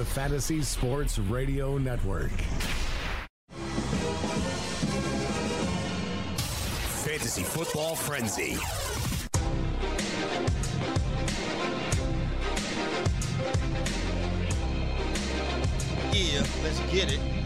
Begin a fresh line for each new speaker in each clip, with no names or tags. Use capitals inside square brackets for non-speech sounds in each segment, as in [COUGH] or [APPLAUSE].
You're listening to the Fantasy Sports Radio Network.
Fantasy Football Frenzy.
Yeah, let's get it.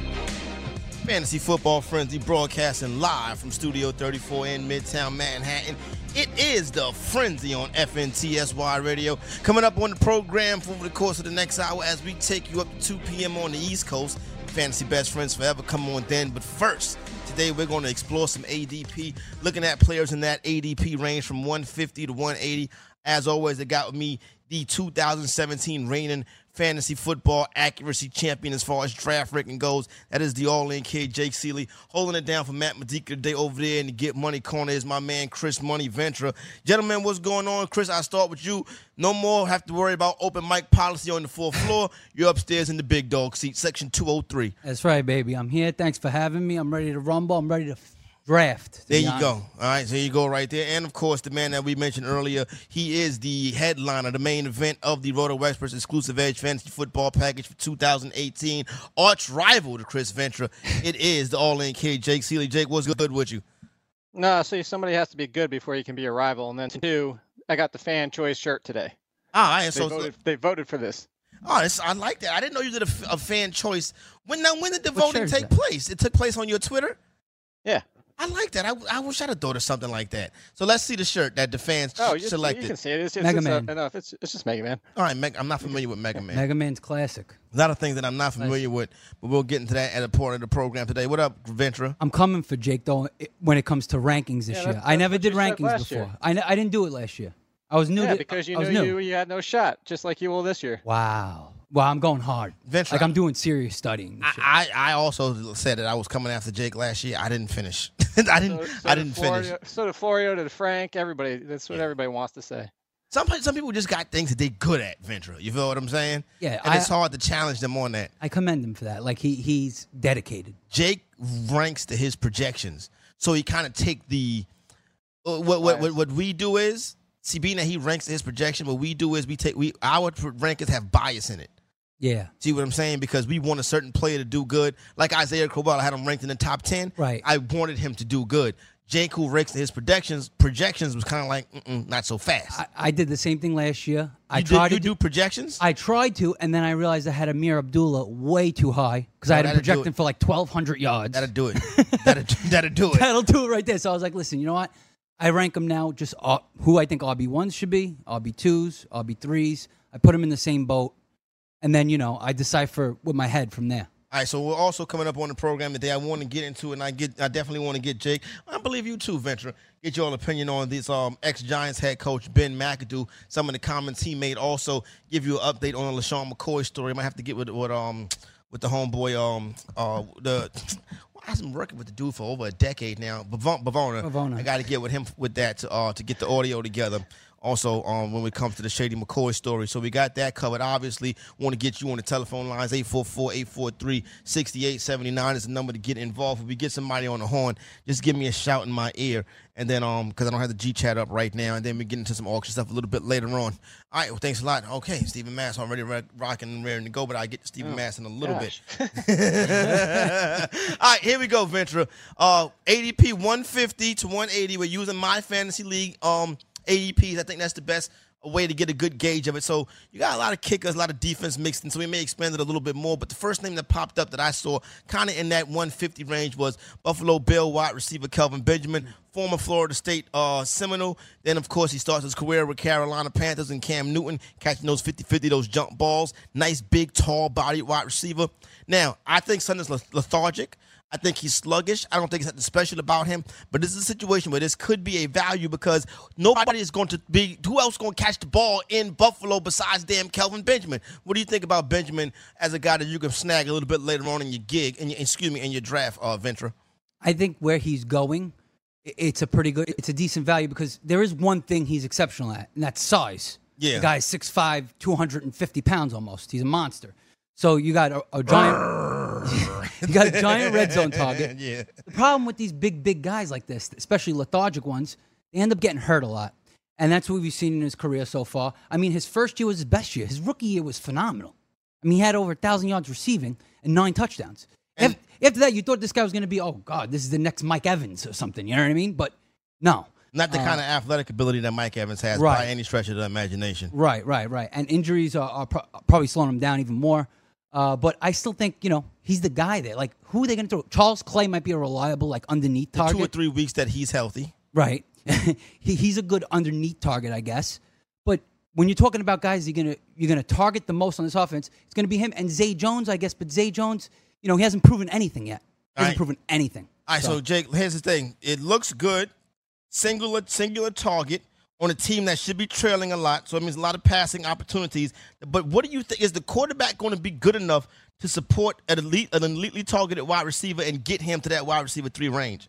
Fantasy Football Frenzy broadcasting live from Studio 34 in Midtown Manhattan. It is the Frenzy on FNTSY Radio. Coming up on the program over the course of the next hour as we take you up to 2 p.m. on the East Coast. Fantasy Best Friends Forever come on then. But first, today we're going to explore some ADP, looking at players in that ADP range from 150 to 180. As always, it got me the 2017 reigning fantasy football accuracy champion as far as draft ranking goes. That is the all in kid, Jake Seeley. Holding it down for Matt Medica today over there in the Get Money Corner is my man, Chris Money Ventura. Gentlemen, what's going on? Chris, I start with you. No more have to worry about open mic policy on the fourth floor. You're upstairs in the big dog seat, section 203.
That's right, baby. I'm here. Thanks for having me. I'm ready to rumble. I'm ready to draft.
There you
honest.
go. All right, so you go right there. And of course, the man that we mentioned earlier, he is the headliner, the main event of the Roto Experts exclusive Edge Fantasy Football Package for 2018. Arch rival to Chris Ventura. It is the All In Kid, Jake Seeley. Jake, what's good with you?
No, see, somebody has to be good before you can be a rival. And then two, I got the fan choice shirt today.
Ah, all right,
They
so,
voted. They voted for this.
oh, this, I like that. I didn't know you did a fan choice. When now, when did the
What
voting
shirt
take place? It took place on your Twitter.
Yeah.
I like that. I, I wish I'd have thought of something like that. So let's see the shirt that the fans
Oh, you, you
selected.
can see it. It's, it's,
Mega
it's, uh,
Man.
enough. It's, it's just Mega Man.
All right, Meg, I'm not familiar with Mega Man.
Mega Man's classic.
A lot of things that I'm not familiar with, but we'll get into that at a point of the program today. What up, Ventura?
I'm coming for Jake though when it comes to rankings this
Yeah,
year. I never did rankings
last year.
before. I, n- I didn't do it last year. I was new.
Yeah,
to,
because you
I
knew you, you had no shot, just like you will this year.
Wow. Well, I'm going hard.
Ventura,
like I'm doing serious studying.
I, I I also said that I was coming after Jake last year. I didn't finish. [LAUGHS] I didn't.
So, so
I
did
didn't finish.
So did Florio, did Frank, everybody. That's what everybody wants to say.
Some some people just got things that they good at. Ventura, you feel what I'm saying?
Yeah,
and
I-
it's hard to challenge them on that.
I commend him for that. Like he he's dedicated.
Jake ranks to his projections, so he kind of take the uh, what what, what what we do is see being that he ranks to his projection. What we do is we take we our rankings have bias in it.
Yeah.
See what I'm saying? Because we want a certain player to do good. Like Isaiah Crowell, I had him ranked in the top ten.
Right.
I wanted him to do good. Jake, who ranks his projections, projections was kind of like Mm-mm, not so fast.
I, I did the same thing last year. I
you
tried
did, you
to
do projections.
I tried to, and then I realized I had Ameer Abdullah way too high because I had him for like 1,200 yards.
that'll do it. [LAUGHS] that'll, that'll do it.
That'll do it right there. So I was like, listen, you know what? I rank them now just uh, who I think RB ones should be, RB twos, RB threes. I put them in the same boat, and then you know I decipher with my head from there.
All right, so we're also coming up on the program today. I want to get into, and I get, I definitely want to get Jake. I believe you too, Ventura. Get your opinion on this um, ex Giants head coach Ben McAdoo. Some of the comments he made. Also, give you an update on the LeSean McCoy story. I might have to get with with um with the homeboy um uh the. I've been working with the dude for over a decade now, Bavona.
Bavona.
I got to get with him with that to, uh, to get the audio together. Also, um, when it comes to the Shady McCoy story. So we got that covered. Obviously, want to get you on the telephone lines. 844-843-6879 is the number to get involved. If we get somebody on the horn, just give me a shout in my ear. And then, um, because I don't have the G chat up right now, and then we get into some auction stuff a little bit later on. All right, well, thanks a lot. Okay, Stephen Mass already re- rocking and ready to go, but I get to Stephen Mass in a little
gosh.
bit. [LAUGHS] All right, here we go, Ventura. Uh, ADP 150 to 180. We're using my fantasy league um ADPs. I think that's the best way to get a good gauge of it. So you got a lot of kickers, a lot of defense mixed in, so we may expand it a little bit more. But the first name that popped up that I saw kind of in that 150 range was Buffalo Bill wide receiver Kelvin Benjamin, former Florida State uh, Seminole. Then, of course, he starts his career with Carolina Panthers and Cam Newton, catching those 50-50, those jump balls. Nice, big, tall body wide receiver. Now, I think Sunday's lethargic. I think he's sluggish. I don't think it's nothing special about him. But this is a situation where this could be a value because nobody is going to be. Who else going to catch the ball in Buffalo besides damn Kelvin Benjamin? What do you think about Benjamin as a guy that you can snag a little bit later on in your gig? and excuse me, in your draft, uh, Ventura.
I think where he's going, it's a pretty good, it's a decent value because there is one thing he's exceptional at, and that's size.
Yeah.
The guy's 6'5", 250 pounds almost. He's a monster. So you got a, a giant, [LAUGHS] you got a giant red zone [LAUGHS] target.
Yeah.
The problem with these big, big guys like this, especially lethargic ones, they end up getting hurt a lot. And that's what we've seen in his career so far. I mean, his first year was his best year. His rookie year was phenomenal. I mean, he had over a 1,000 yards receiving and nine touchdowns. Af- after that, you thought this guy was going to be, oh, God, this is the next Mike Evans or something. You know what I mean? But no.
Not the kind of athletic ability that Mike Evans has by
Uh, Right.
any stretch of the imagination.
Right, right, right. And injuries are, are pro- probably slowing him down even more. Uh, but I still think, you know, he's the guy there. Like, who are they going to throw? Charles Clay might be a reliable, like, underneath target.
Two or three weeks that he's healthy.
Right. [LAUGHS] he, he's a good underneath target, I guess. But when you're talking about guys you're gonna you're gonna target the most on this offense, it's gonna be him and Zay Jones, I guess. But Zay Jones, you know, he hasn't proven anything yet. He hasn't
Right.
proven anything.
All right, so, Jake, here's the thing. It looks good, singular singular target on a team that should be trailing a lot. So it means a lot of passing opportunities. But what do you think is the quarterback going to be good enough to support an elite an elitely targeted wide receiver and get him to that wide receiver three range?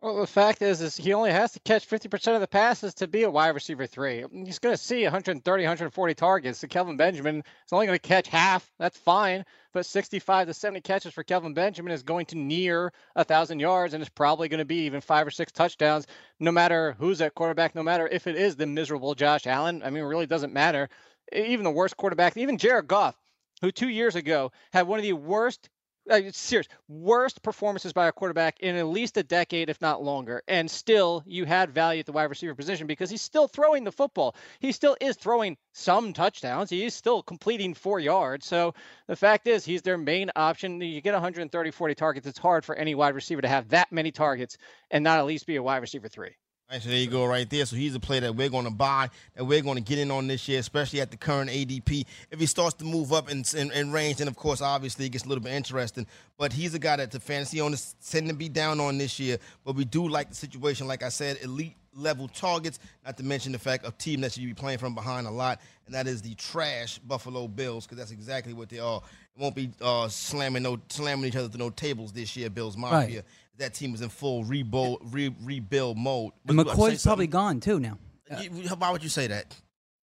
Well, the fact is, is he only has to catch 50% of the passes to be a wide receiver three. He's going to see 130, 140 targets. So Kelvin Benjamin is only going to catch half. That's fine. But 65 to 70 catches for Kelvin Benjamin is going to near a thousand yards, and it's probably going to be even five or six touchdowns. No matter who's at quarterback, no matter if it is the miserable Josh Allen. I mean, it really doesn't matter. Even the worst quarterback, even Jared Goff, who two years ago had one of the worst uh, it's serious worst performances by a quarterback in at least a decade, if not longer. And still, you had value at the wide receiver position because he's still throwing the football. He still is throwing some touchdowns. He is still completing four yards. So the fact is, he's their main option. You get 130, 40 targets. It's hard for any wide receiver to have that many targets and not at least be a wide receiver three.
Right, so there you go, right there. So he's a player that we're going to buy, that we're going to get in on this year, especially at the current ADP. If he starts to move up in, in, in range, then of course, obviously, it gets a little bit interesting. But he's a guy that the fantasy owners tend to be down on this year. But we do like the situation, like I said, elite level targets. Not to mention the fact of team that should be playing from behind a lot, and that is the trash Buffalo Bills, because that's exactly what they are. It won't be uh, slamming no slamming each other to no tables this year, Bills Mafia. That team was in full rebuild re, rebuild mode.
And
But- but
McCoy's probably
something.
gone too now.
You- Why would you say that?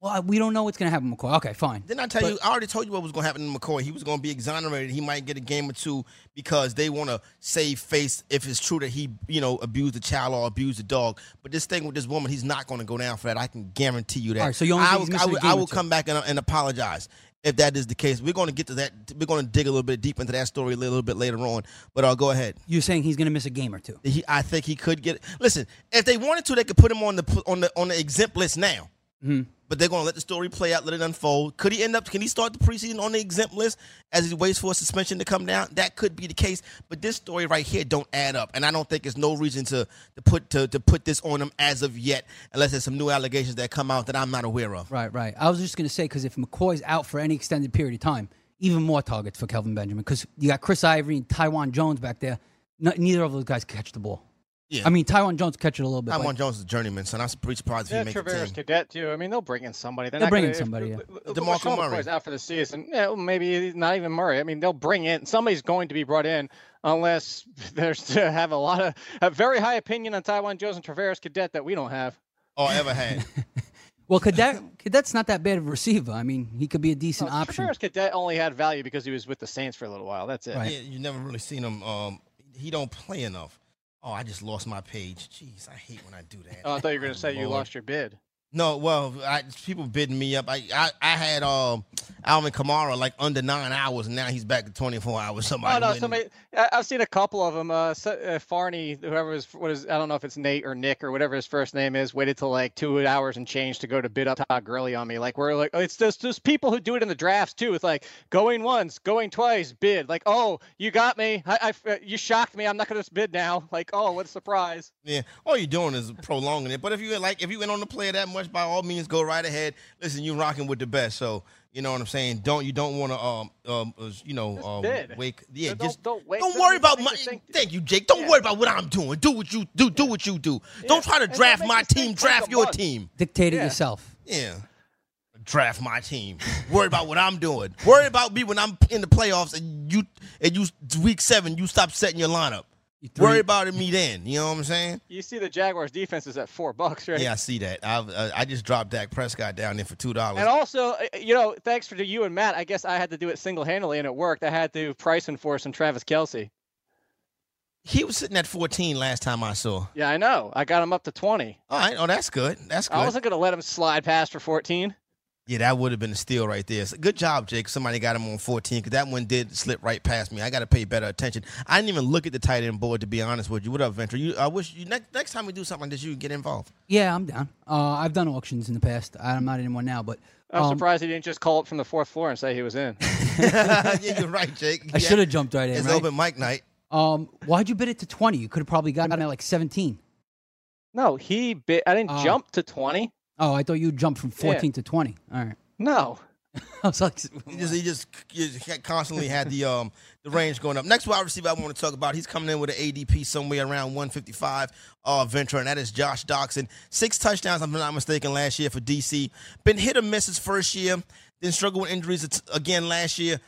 Well, I- we don't know what's going to happen with McCoy. Okay, fine.
Didn't I tell
But-
you? I already told you what was going to happen to McCoy. He was going to be exonerated. He might get a game or two because they want to save face if it's true that he, you know, abused the child or abused the dog. But this thing with this woman, he's not going to go down for that. I can guarantee you that.
All right, so you only
I
think
will,
he's
I will, I will come back and, and apologize if that is the case. We're going to get to that. We're going to dig a little bit deep into that story a little bit later on. But I'll go ahead.
You're saying he's going to miss a game or two.
He, I think he could get. Listen, if they wanted to, they could put him on the on the on the exempt list now. Mm-hmm. But they're going to let the story play out, let it unfold. Could he end up? Can he start the preseason on the exempt list as he waits for a suspension to come down? That could be the case. But this story right here don't add up, and I don't think there's no reason to to put to, to put this on him as of yet, unless there's some new allegations that come out that I'm not aware of.
Right, right. I was just going to say because if McCoy's out for any extended period of time, even more targets for Kelvin Benjamin because you got Chris Ivory and Taiwan Jones back there. Neither of those guys catch the ball.
Yeah.
I mean, Taiwan Jones catch it a little bit.
Taiwan
but-
Jones is a journeyman, so I'm pretty surprised if he makes the
Travaris
team.
Cadet too. I mean, they'll bring in somebody. They're
They'll
not
bring
gonna,
in somebody,
If,
yeah.
DeMarco
Sean
Murray.
McCoy's out for the season. Yeah, well, maybe not even Murray. I mean, they'll bring in somebody's going to be brought in unless [LAUGHS] there's to have a lot of a very high opinion on Taiwan Jones and Travaris Cadet that we don't have.
Or ever had. [LAUGHS]
Well, Cadet, Cadet's not that bad of a receiver. I mean, he could be a decent
Well,
option.
Travaris Cadet only had value because he was with the Saints for a little while. That's it.
Right.
Yeah, you never really seen him. Um, he don't play enough. Oh, I just lost my page. Jeez, I hate when I do that.
Oh, I thought you were going to say you lost your bid.
No, well, I, people bidding me up. I I, I had um Alvin Kamara like under nine hours, and now he's back to twenty four hours. Somebody,
Oh no, somebody. I, I've seen a couple of them. Uh, uh, Farney, whoever is what is I don't know if it's Nate or Nick or whatever his first name is, waited till like two hours and change to go to bid up Todd Gurley on me. Like we're like it's just just people who do it in the drafts too. It's like going once, going twice, bid. Like oh, you got me. I, I uh, you shocked me. I'm not gonna bid now. [LAUGHS] Like oh, what a surprise.
Yeah, all you're doing is prolonging it. But if you like, if you went on the player that much, by all means, go right ahead. Listen, you're rocking with the best, so You know what I'm saying? Don't you don't want to um um uh, you know
Just
um wake yeah
Don't-
just
don't wait-
don't
don't
worry about
you
my
think-
thank you Jake. Don't
Yeah.
worry about what I'm doing. Do what you do do what you do. Don't try to draft my team draft your
month.
team.
Dictate it
Yeah.
yourself.
yeah. Draft my team. Worry about what I'm doing. Worry about me when I'm in the playoffs and you and you week seven you stop setting your lineup
You threw-
worry about it me then you know what I'm saying
You see the Jaguars defense is at four bucks, right?
yeah I see that I uh, I just dropped Dak Prescott down there for two dollars
And also, uh, you know, thanks for to you and Matt. I guess I had to do it single handedly, and it worked. I had to price enforce on Travis Kelce.
he was sitting at 14 last time I saw
Yeah, I know. I got him up to twenty.
all right oh that's good that's good
I wasn't gonna let him slide past for fourteen.
Yeah, that would have been a steal right there. So good job, Jake. Somebody got him on 14 because that one did slip right past me. I got to pay better attention. I didn't even look at the tight end board to be honest with you. What up, Venture? You, I wish you next next time we do something like this, you get involved.
Yeah, I'm down. Uh, I've done auctions in the past. I'm not in one now, but
I'm
um,
surprised he didn't just call up from the fourth floor and say he was in. [LAUGHS]
yeah, you're right, Jake. [LAUGHS]
I should have jumped right in.
It's
Right?
open mic night.
Um, why'd you bid it to 20? You could have probably gotten it at like 17.
No, he bit. I didn't
Oh.
jump to twenty.
Oh, I thought you jumped from 14 to 20. All right.
No. [LAUGHS]
I was like,
He just he just, he just constantly had the um the range going up. Next wide receiver I want to talk about, he's coming in with an ADP somewhere around 155 uh venture, and that is Josh Doctson. Six touchdowns, if I'm not mistaken, last year for DC. Been hit or miss his first year, then struggled with injuries again last year.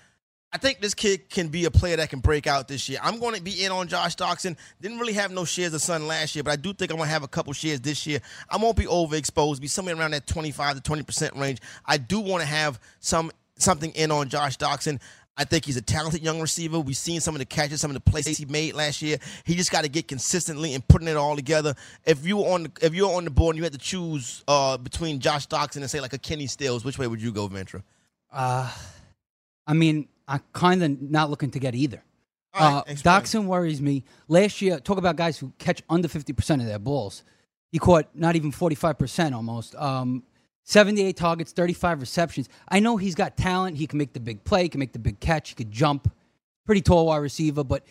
I think this kid can be a player that can break out this year. I'm going to be in on Josh Doctson. Didn't really have no shares of Sun last year, but I do think I'm going to have a couple shares this year. I won't be overexposed, be somewhere around that 25 to 20% range. I do want to have some something in on Josh Doctson. I think he's a talented young receiver. We've seen some of the catches, some of the plays he made last year. He just got to get consistently and putting it all together. If you were on the, if you're on the board and you had to choose uh, between Josh Doctson and say like a Kenny Stills, which way would you go, Ventura?
uh, I mean, I'm kind of not looking to get either.
All right,
Uh. Doctson worries me. Last year, talk about guys who catch under 50% of their balls. He caught not even 45% almost. Um, 78 targets, 35 receptions. I know he's got talent. He can make the big play, he can make the big catch, he could jump. Pretty tall wide receiver, but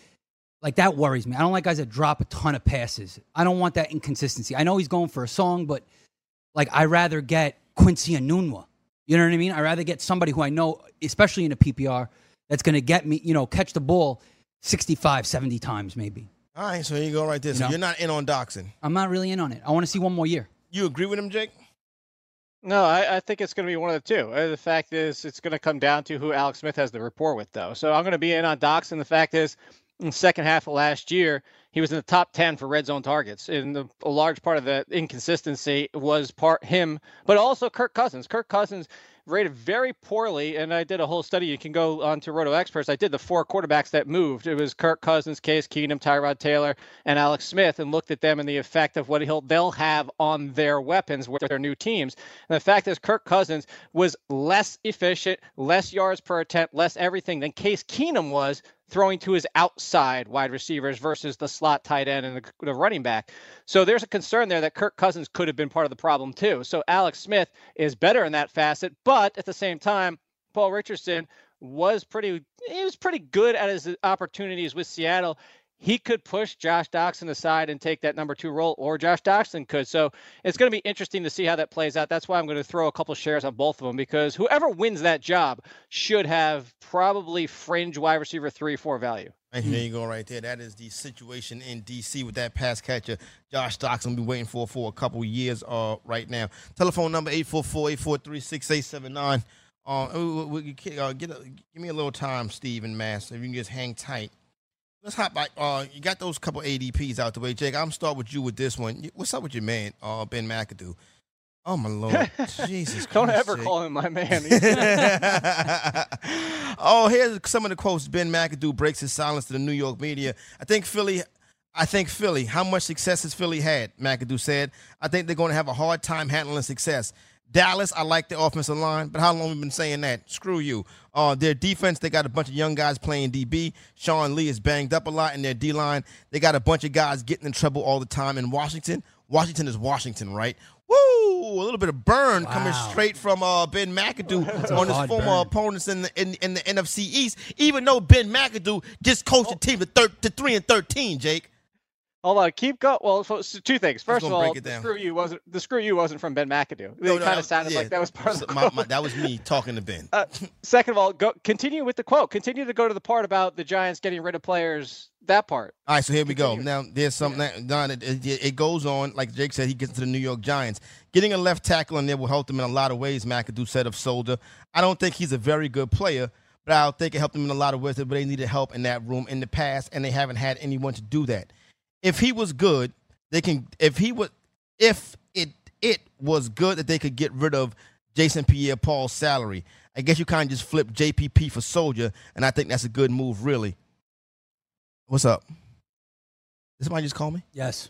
like that worries me. I don't like guys that drop a ton of passes. I don't want that inconsistency. I know he's going for a song, but like I rather get Quincy Enunwa. You know what I mean? I rather get somebody who I know, especially in a PPR, that's going to get me, you know, catch the ball 65, 70 times maybe.
All right, so here you go right there. So
You know?
you're not in on Doctson.
I'm not really in on it. I want to see one more year.
You agree with him, Jake?
No, I, I think it's going to be one of the two. Uh, The fact is, it's going to come down to who Alex Smith has the rapport with, though. So I'm going to be in on Dox, and the fact is, in the second half of last year, he was in the top 10 for red zone targets. And the, a large part of the inconsistency was part him, but also Kirk Cousins. Kirk Cousins rated very poorly, and I did a whole study. You can go on to Roto Experts. I did the four quarterbacks that moved. It was Kirk Cousins, Case Keenum, Tyrod Taylor, and Alex Smith, and looked at them and the effect of what he'll they'll have on their weapons with their new teams. And the fact is, Kirk Cousins was less efficient, less yards per attempt, less everything than Case Keenum was throwing to his outside wide receivers versus the slot tight end and the, the running back. So there's a concern there that Kirk Cousins could have been part of the problem too. So Alex Smith is better in that facet, but at the same time, Paul Richardson was pretty he was pretty good at his opportunities with Seattle. He could push Josh Doctson aside and take that number two role, or Josh Doctson could. So it's going to be interesting to see how that plays out. That's why I'm going to throw a couple shares on both of them because whoever wins that job should have probably fringe wide receiver three, four value.
And there you go, right there. That is the situation in DC with that pass catcher. Josh Doctson been waiting for for a couple years uh, right now. Telephone number 844-843-6879. Uh, we- we- we- uh, get a, give me a little time, Steve and Mass, if you can just hang tight. Let's hop back. Uh, you got those couple ADPs out the way, Jake. I'm start with you with this one. What's up with your man, uh, Ben McAdoo? Oh my lord, [LAUGHS] Jesus!
Don't ever
Jake.
call him my man. [LAUGHS] [LAUGHS]
oh, here's some of the quotes. Ben McAdoo breaks his silence to the New York media. I think Philly. I think Philly. How much success has Philly had? McAdoo said. I think they're going to have a hard time handling success. Dallas, I like the offensive line, but how long have we been saying that? Screw you. Uh, their defense, they got a bunch of young guys playing DB. Sean Lee is banged up a lot in their D line. They got a bunch of guys getting in trouble all the time in Washington. Washington is Washington, right? Woo! A little bit of burn coming straight from uh, Ben McAdoo [LAUGHS] on his former
burn.
opponents in the, in, in the NFC East. Even though Ben McAdoo just coached the team to, thir- to three and thirteen, Jake.
Hold on, keep going. Well, so, so two things. First of all, the screw you wasn't the screw you wasn't from Ben McAdoo. It
No,
kind of sounded
yeah,
like that was part of the
my-
quote.
my- that was me talking to Ben. [LAUGHS]
Uh, second of all, go continue with the quote. Continue to go to the part about the Giants getting rid of players. That part.
All right, so here we go. Now there's something that Don, it, it, it goes on. Like Jake said, he gets to the New York Giants. Getting a left tackle in there will help them in a lot of ways. McAdoo said of Solder. I don't think he's a very good player, but I think it helped them in a lot of ways. But they needed help in that room in the past, and they haven't had anyone to do that. If he was good, they can. If he would, if it it was good that they could get rid of Jason Pierre-Paul's salary. I guess you kind of just flip JPP for Solder, and I think that's a good move, really. What's up? Did somebody just call me?
Yes.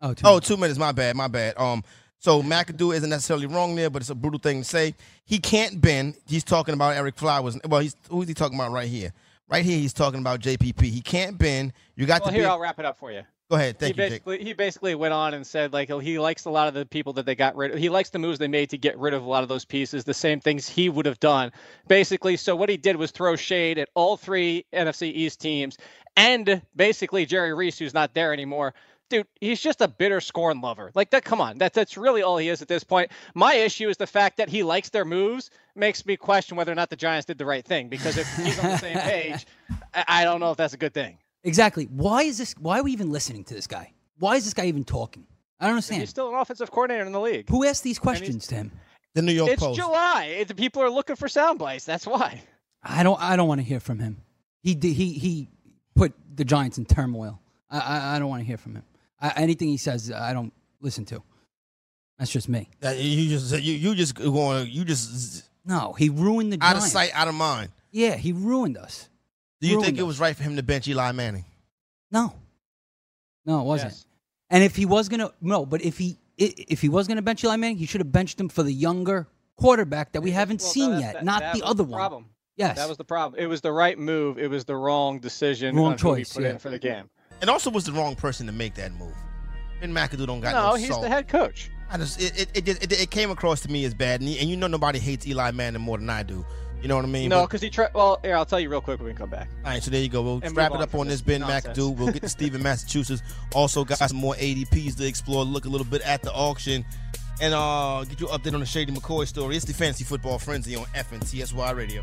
Oh, two
Oh,
minutes.
two minutes. My bad. My bad. Um, so McAdoo isn't necessarily wrong there, but it's a brutal thing to say. He can't bend. He's talking about Ereck Flowers. Well, he's who's he talking about right here? Right here, he's talking about JPP. He can't bend. You got
Well,
to be.
here I'll wrap it up for you.
Go ahead. Thank
he
you, Jake.
basically he basically went on and said like he likes a lot of the people that they got rid of. He likes the moves they made to get rid of a lot of those pieces, the same things he would have done. Basically, so what he did was throw shade at all three NFC East teams and basically Jerry Reese, who's not there anymore. Dude, he's just a bitter scorn lover. Like that, come on. That's that's really all he is at this point. My issue is the fact that he likes their moves makes me question whether or not the Giants did the right thing. Because if he's on the same [LAUGHS] page, I don't know if that's a good thing.
Exactly. Why is this? Why are we even listening to this guy? Why is this guy even talking? I don't understand.
He's still an offensive coordinator in the league.
Who asked these questions to him?
The New York
It's
Post.
July. It, people are looking for sound bites. That's why.
I don't. I don't want to hear from him. He. He he put the Giants in turmoil. I I, I don't want to hear from him. I, anything he says, I don't listen to. That's just me.
Uh, you just you you just going you just
No, he ruined the
out of sight, out of mind.
Yeah, he ruined us.
Do you think it
us.
was right for him to bench Eli Manning?
No, no, it wasn't.
Yes.
And if he was gonna no, but if he if he was gonna bench Eli Manning, he should have benched him for the younger quarterback that we haven't
Well,
seen
that-
yet,
that-
not
that
the other
the
one.
Problem.
Yes,
That was the problem. It was the right move. It was the wrong decision.
Wrong
on who he
choice,
put
yeah.
in for the game.
It also was the wrong person to make that move. Ben McAdoo don't got no,
No, he's
salt.
the head coach.
I just it it, it, it it came across to me as bad, and you, and you know nobody hates Eli Manning more than I do. You know what I mean?
No, because he tried. Well, here I'll tell you real quick when we come back.
all right, so there you go. We'll
And
wrap it up
from
on
this
this Ben
nonsense.
McAdoo. We'll get to Stephen, Massachusetts. Also got some more ADPs to explore. Look a little bit at the auction. And uh, get you an update on the Shady McCoy story. It's the Fantasy Football Frenzy on FNTSY Radio.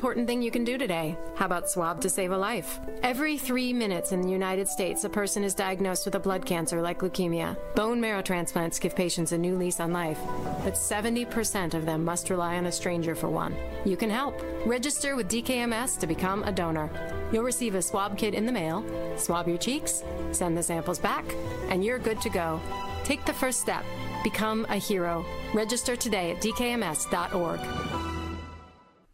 thing you can do today? How about swab to save a life? Every three minutes in the United States, a person is diagnosed with a blood cancer like leukemia. Bone marrow transplants give patients a new lease on life, but 70% of them must rely on a stranger for one. You can help. Register with DKMS to become a donor. You'll receive a swab kit in the mail, swab your cheeks, send the samples back, and you're good to go. Take the first step. Become a hero. Register today at dkms.org.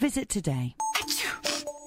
Visit today.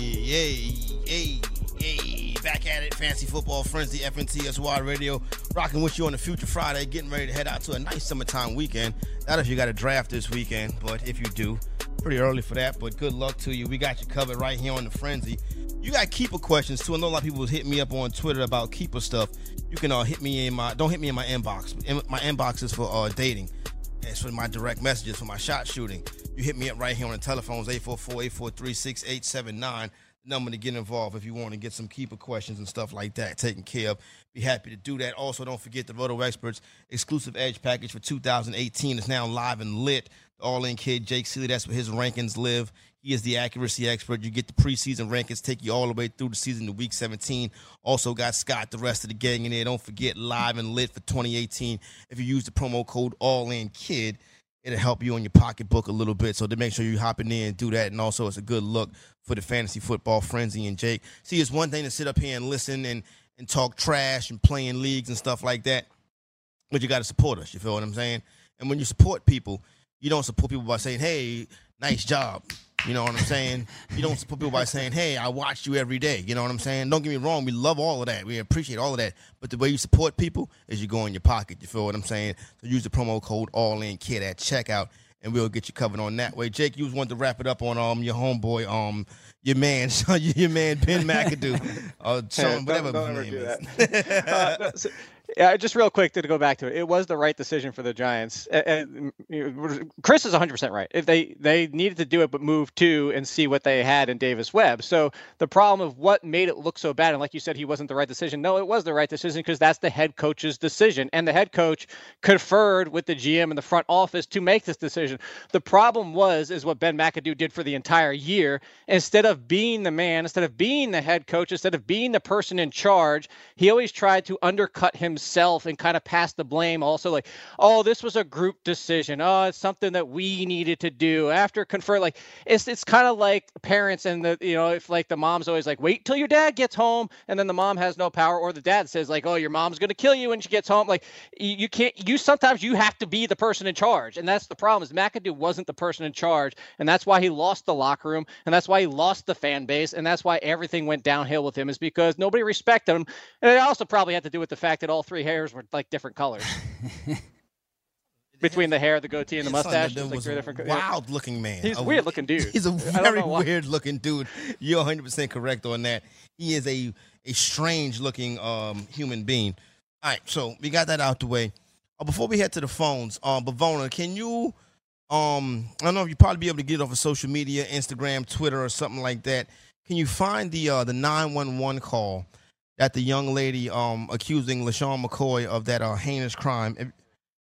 Yay, yay, yay. Back at it, Fancy Football Frenzy, FNTSY Radio, rocking with you on the Future Friday, getting ready to head out to a nice summertime weekend. Not if you got a draft this weekend, but if you do, pretty early for that, but good luck to you. We got you covered right here on the Frenzy. You got keeper questions too. I know a lot of people was hitting me up on Twitter about keeper stuff. You can uh, hit me in my don't hit me in my inbox. In- My inbox is for uh, dating. It's for my direct messages for my shot shooting. You hit me up right here on the telephones 844-843-6879. The number to get involved if you want to get some keeper questions and stuff like that taken care of. Be happy to do that. Also, don't forget the Roto Experts exclusive Edge package for 2018 is now live and lit. All In Kid Jake Seeley, that's where his rankings live. He is the accuracy expert. You get the preseason rankings, take you all the way through the season to week 17. Also got Scott, the rest of the gang in there. Don't forget live and lit for 2018. If you use the promo code All In Kid, it'll help you on your pocketbook a little bit. So to make sure you hop in there and do that, and also it's a good look for the fantasy football frenzy and Jake. See, it's one thing to sit up here and listen and and talk trash and play in leagues and stuff like that, but you got to support us. You feel what I'm saying? And when you support people, you don't support people by saying, "Hey, nice job." You know what I'm saying? You don't support people by saying, "Hey, I watched you every day." You know what I'm saying? Don't get me wrong, we love all of that. We appreciate all of that. But the way you support people is you go in your pocket. You feel what I'm saying? So use the promo code All In Kid at checkout, and we'll get you covered on that way. Jake, you was wanting to wrap it up on um your homeboy um your man [LAUGHS] your man Ben McAdoo, [LAUGHS] uh, Sean,
Don't-
whatever
don't
his name
do
is. [LAUGHS]
Uh, so- yeah, just real quick to go back to it. It was the right decision for the Giants. Chris is 100% right. If they they needed to do it, but move to and see what they had in Davis Webb. So the problem of what made it look so bad, and like you said, he wasn't the right decision. No, it was the right decision because that's the head coach's decision, and the head coach conferred with the GM and the front office to make this decision. The problem was is what Ben McAdoo did for the entire year. Instead of being the man, instead of being the head coach, instead of being the person in charge, he always tried to undercut himself and kind of pass the blame. Also, like, oh, this was a group decision. Oh, it's something that we needed to do after confer. Like, it's it's kind of like parents and the you know if like the mom's always like, wait till your dad gets home, and then the mom has no power, or the dad says like, oh, your mom's gonna kill you when she gets home. Like, you, you can't. You sometimes you have to be the person in charge, and that's the problem. Is McAdoo wasn't the person in charge, and that's why he lost the locker room, and that's why he lost the fan base, and that's why everything went downhill with him. Is because nobody respected him, and it also probably had to do with the fact that all three hairs were like different colors. [LAUGHS] Between the hair, the goatee, and the mustache, was like
was
three
a
different.
Wild looking man.
He's a weird looking dude.
He's a very weird looking dude. You're 100 percent correct on that. He is a a strange looking um, human being. All right, so we got that out the way. Uh, before we head to the phones, um, Bavona, can you? Um, I don't know if you probably be able to get it off of social media, Instagram, Twitter, or something like that. Can you find the uh, the 911 call that the young lady um accusing LeSean McCoy of that uh, heinous crime?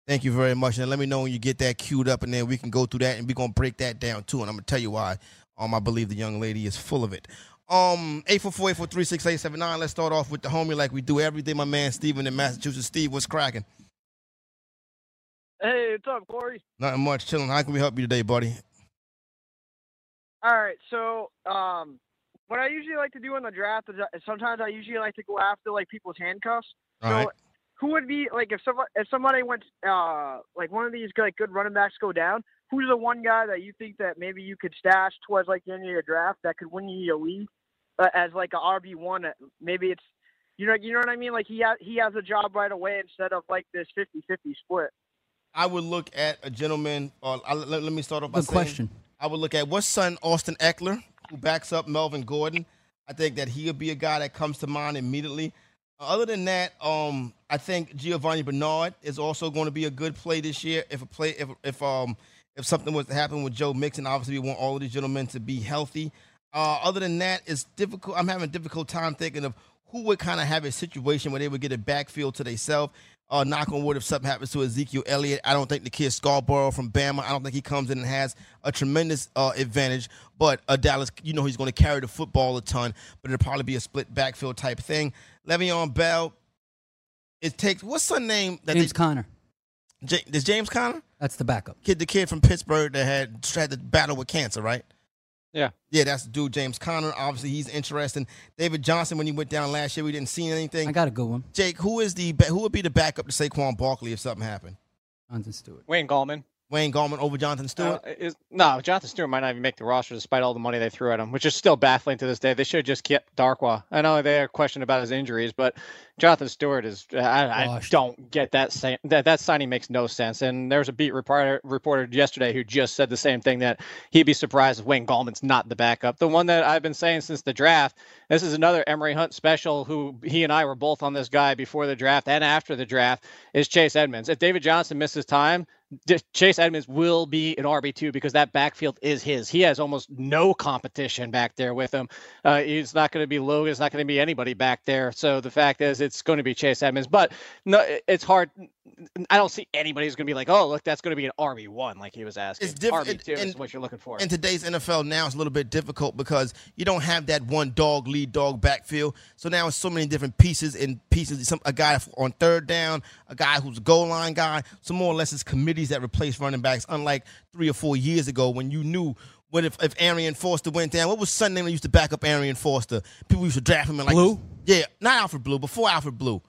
Thank you very much. And let me know when you get that queued up, and then we can go through that, and we're gonna break that down too. And I'm gonna tell you why. Um, I believe the young lady is full of it. Um, eight four four eight four three six eight seven nine. Let's start off with the homie like we do every day. My man Steven in Massachusetts. Steve, what's cracking?
Hey, what's up, Corey?
Nothing much. Chilling. How can we help you today, buddy?
All right, so um, what I usually like to do in the draft is uh, sometimes I usually like to go after like people's handcuffs.
All
so
right.
who would be like if somebody if somebody went uh like one of these like good running backs go down? Who's the one guy that you think that maybe you could stash towards like the end of your draft that could win you your league uh, as like a RB one? Maybe it's you know you know what I mean. Like he has he has a job right away instead of like this 50-50 split.
I would look at a gentleman. Or I, let, let me start off by
Good
saying,
question.
I would look at what's son Austin Ekeler, who backs up Melvin Gordon. I think that he'll be a guy that comes to mind immediately. Other than that, um, I think Giovani Bernard is also going to be a good play this year. If a play, if if um, if something was to happen with Joe Mixon, obviously we want all of these gentlemen to be healthy. Uh, other than that, it's difficult. I'm having a difficult time thinking of who would kind of have a situation where they would get a backfield to themselves. Uh, knock on wood, if something happens to Ezekiel Elliott, I don't think the kid Scarbrough from Bama, I don't think he comes in and has a tremendous uh, advantage. But uh, Dallas, you know, he's going to carry the football a ton, but it'll probably be a split backfield type thing. Le'Veon Bell, it takes what's the name that
James
they,
Conner.
J, is James Conner?
That's the backup.
Kid, the kid from Pittsburgh that had had to battle with cancer, right?
Yeah.
Yeah, that's the dude, James Conner. Obviously, he's interesting. David Johnson, when he went down last year, we didn't see anything.
I got a good one.
Jake, who is the who would be the backup to Saquon Barkley if something happened?
Jonathan Stewart.
Wayne Gallman.
Wayne Gallman over Jonathan Stewart?
Uh, is, no, Jonathan Stewart might not even make the roster despite all the money they threw at him, which is still baffling to this day. They should have just kept Darkwa. I know they are questioned about his injuries, but Jonathan Stewart is. I, I don't get that, sa- that. That signing makes no sense. And there was a beat reporter, reporter yesterday who just said the same thing that he'd be surprised if Wayne Gallman's not the backup. The one that I've been saying since the draft. This is another Emory Hunt special. Who he and I were both on this guy before the draft and after the draft is Chase Edmonds. If David Johnson misses time, Chase Edmonds will be an RB2 because that backfield is his. He has almost no competition back there with him. Uh, he's not going to be Logan. It's not going to be anybody back there. So the fact is, it's going to be Chase Edmonds. But no, it's hard. I don't see anybody who's going to be like, oh, look, that's going to be an RB1 like he was asking.
It's different.
RB2 is what you're looking for.
In today's NFL now, it's a little bit difficult because you don't have that one dog lead dog backfield. So now it's so many different pieces and pieces. Some a guy on third down, a guy who's a goal line guy. So more or less, it's committees that replace running backs. Unlike three or four years ago when you knew what if, if Arian Foster went down? What was Sunday when used to back up Arian Foster? People used to draft him in like
Blue?
Yeah, not Alfred Blue, before Alfred Blue.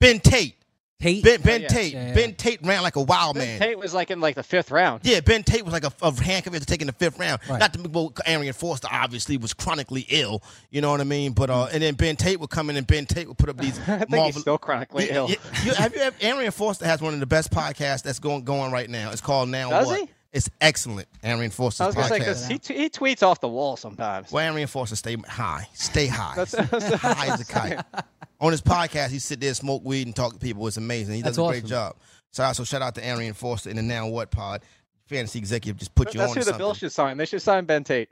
Ben Tate.
Tate.
Ben, ben
Oh, yeah.
Tate.
Yeah, yeah.
Ben Tate ran like a wild
Ben
man.
Tate was like in like the fifth round.
Yeah, Ben Tate was like a, a handcuff to take in the fifth round.
Right.
Not to well, Arian Foster obviously was chronically ill. You know what I mean? But uh, and then Ben Tate would come in and Ben Tate would put up [LAUGHS] these.
I think
marvel-
he's still chronically
Yeah,
ill.
yeah. You- have you ever, Arian Foster has one of the best podcasts that's going going right now. It's called Now
Does
What.
he?
It's excellent. Arian Foster's
I was going to say,
podcast.
because he, t- he tweets off the wall sometimes.
Well, Arian Foster stay high, stay [LAUGHS] high,
That's- that's- [LAUGHS]
high as a kite. On his podcast, he sit there, smoke weed, and talk to people. It's amazing. He does
That's
a great job. So also shout out to Arian Foster in the Now What Pod. Fantasy executive just put you
That's
on
who the
something.
Bills should sign. They should sign Ben Tate.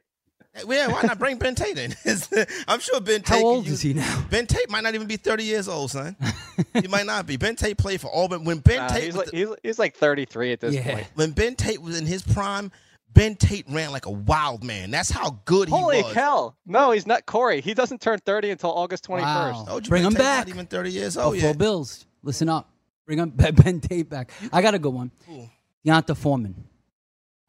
Yeah, why not bring Ben Tate in? [LAUGHS] I'm sure Ben Tate.
How old
use-
is he now?
Ben Tate might not even be 30 years old, son. [LAUGHS] he might not be. Ben Tate played for Auburn. When Ben
Nah,
Tate
he's,
was
like,
the-
he's, he's like 33 at this
Yeah.
point.
when Ben Tate was in his prime, Ben Tate ran like a wild man. That's how good he
Holy
was.
cow. No, he's not Corey. He doesn't turn 30 until August 21st.
Wow.
Told
Bring
Ben
him
Tate
back.
Not even 30 years
Oh,
old yet.
Bills. Listen up. Bring up [LAUGHS] Ben Tate back. I got a good one.
Cool.
D'Onta Foreman.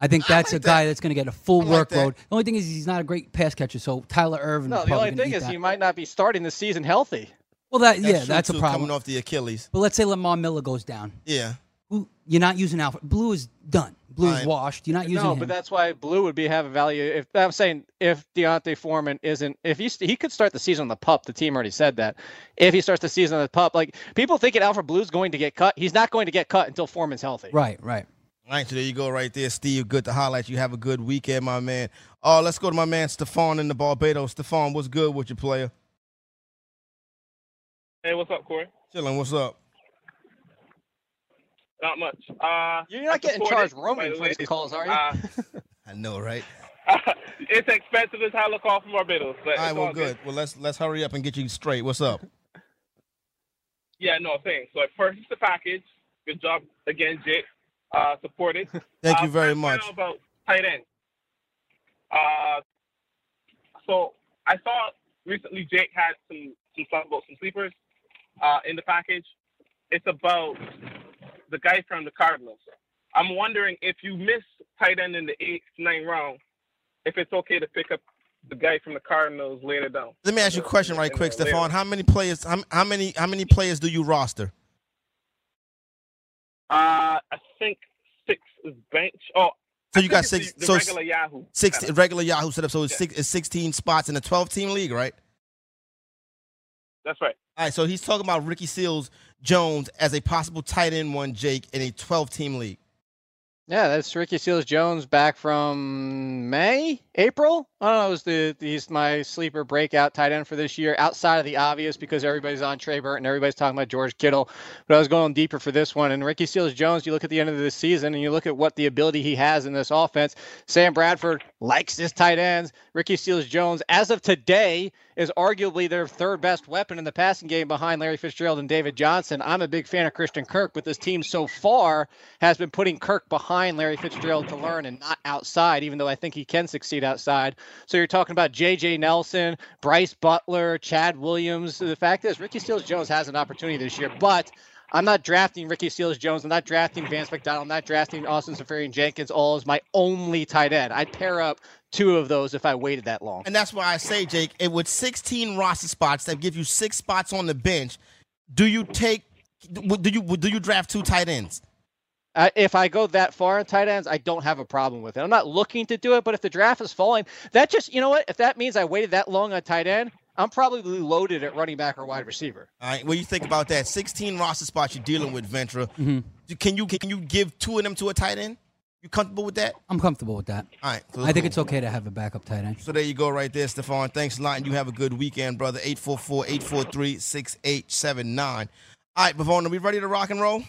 I think
I
that's
like
a guy
that.
that's going to get a full
I like that.
workload. The only thing is he's not a great pass catcher, so Tyler Ervin.
No, the only thing is
that.
he might not be starting the season healthy.
Well, that
That's
yeah,
true,
that's a problem.
Coming off the Achilles.
But let's say Lamar Miller goes down.
Yeah.
Who you're not using Alfred. Blue is done. Blue is washed. You're not using
No,
him.
but that's why Blue would be have a value. If I'm saying if D'Onta Foreman isn't, if he he could start the season on the pup, the team already said that. If he starts the season on the pup, like people thinking Alfred Blue's going to get cut, he's not going to get cut until Foreman's healthy.
right, right.
All right, so there you go, right there, Steve. Good to highlight you. Have a good weekend, my man. Oh, let's go to my man Stefan in the Barbados. Stefan, what's good with your player?
Hey, what's up, Corey?
Chilling. What's up?
Not much. Uh,
You're not getting charged roaming for these calls, are you?
Uh, [LAUGHS]
I know, right? [LAUGHS]
it's expensive as hell to call from Barbados, but
All right,
it's
well,
all
good. Well, let's let's hurry up and get you straight. What's up?
Yeah, no, thanks. So I purchased the package. Good job again, Jake. Uh, supported. [LAUGHS]
Thank
Uh,
you very much.
About tight end. Uh, so I saw recently Jake had some some stuff about some sleepers uh, in the package. It's about the guy from the Cardinals. I'm wondering if you miss tight end in the eighth, ninth round, if it's okay to pick up the guy from the Cardinals later down.
Let me ask you a question right quick, Stefan. How many players? How, how many? How many players do you roster?
Uh, I think six is bench. Oh,
So
I
you got six.
The, the
so
regular Yahoo.
six
setup.
regular Yahoo setup. So it's
Yeah.
six. It's sixteen spots in a twelve-team league, right?
That's right.
All right. So he's talking about Ricky Seals Jones as a possible tight end one, Jake, in a twelve-team league.
Yeah, that's Ricky Seals Jones back from May, April. I don't know. Was the he's my sleeper breakout tight end for this year, outside of the obvious because everybody's on Trey Burton, everybody's talking about George Kittle. But I was going deeper for this one. And Ricky Seals Jones, you look at the end of the season and you look at what the ability he has in this offense. Sam Bradford likes his tight ends. Ricky Seals Jones, as of today, is arguably their third best weapon in the passing game behind Larry Fitzgerald and David Johnson. I'm a big fan of Christian Kirk, but this team so far has been putting Kirk behind Larry Fitzgerald to learn and not outside, even though I think he can succeed outside. So you're talking about J.J. Nelson, Brice Butler, Chad Williams. The fact is, Ricky Seals Jones has an opportunity this year, but I'm not drafting Ricky Seals Jones. I'm not drafting Vance McDonald. I'm not drafting Austin Seferian-Jenkins all as my only tight end. I'd pair up two of those if I waited that long.
And that's why I say, Jake, it with 16 roster spots that give you six spots on the bench, do you take? Do you do you draft two tight ends?
I, if I go that far in tight ends, I don't have a problem with it. I'm not looking to do it, but if the draft is falling, that just you know what? If that means I waited that long on tight end, I'm probably loaded at running back or wide receiver.
All right, what do you think about that? 16 roster spots you're dealing with, Ventura. Mm-hmm. Can you can you give two of them to a tight end? You comfortable with that?
I'm comfortable with that.
All right. so
I think
cool.
it's okay to have a backup tight end.
So there you go, right there, Stefan. Thanks a lot, and you have a good weekend, brother. 844-843-6879. All right, Bavona, are we ready to rock and roll?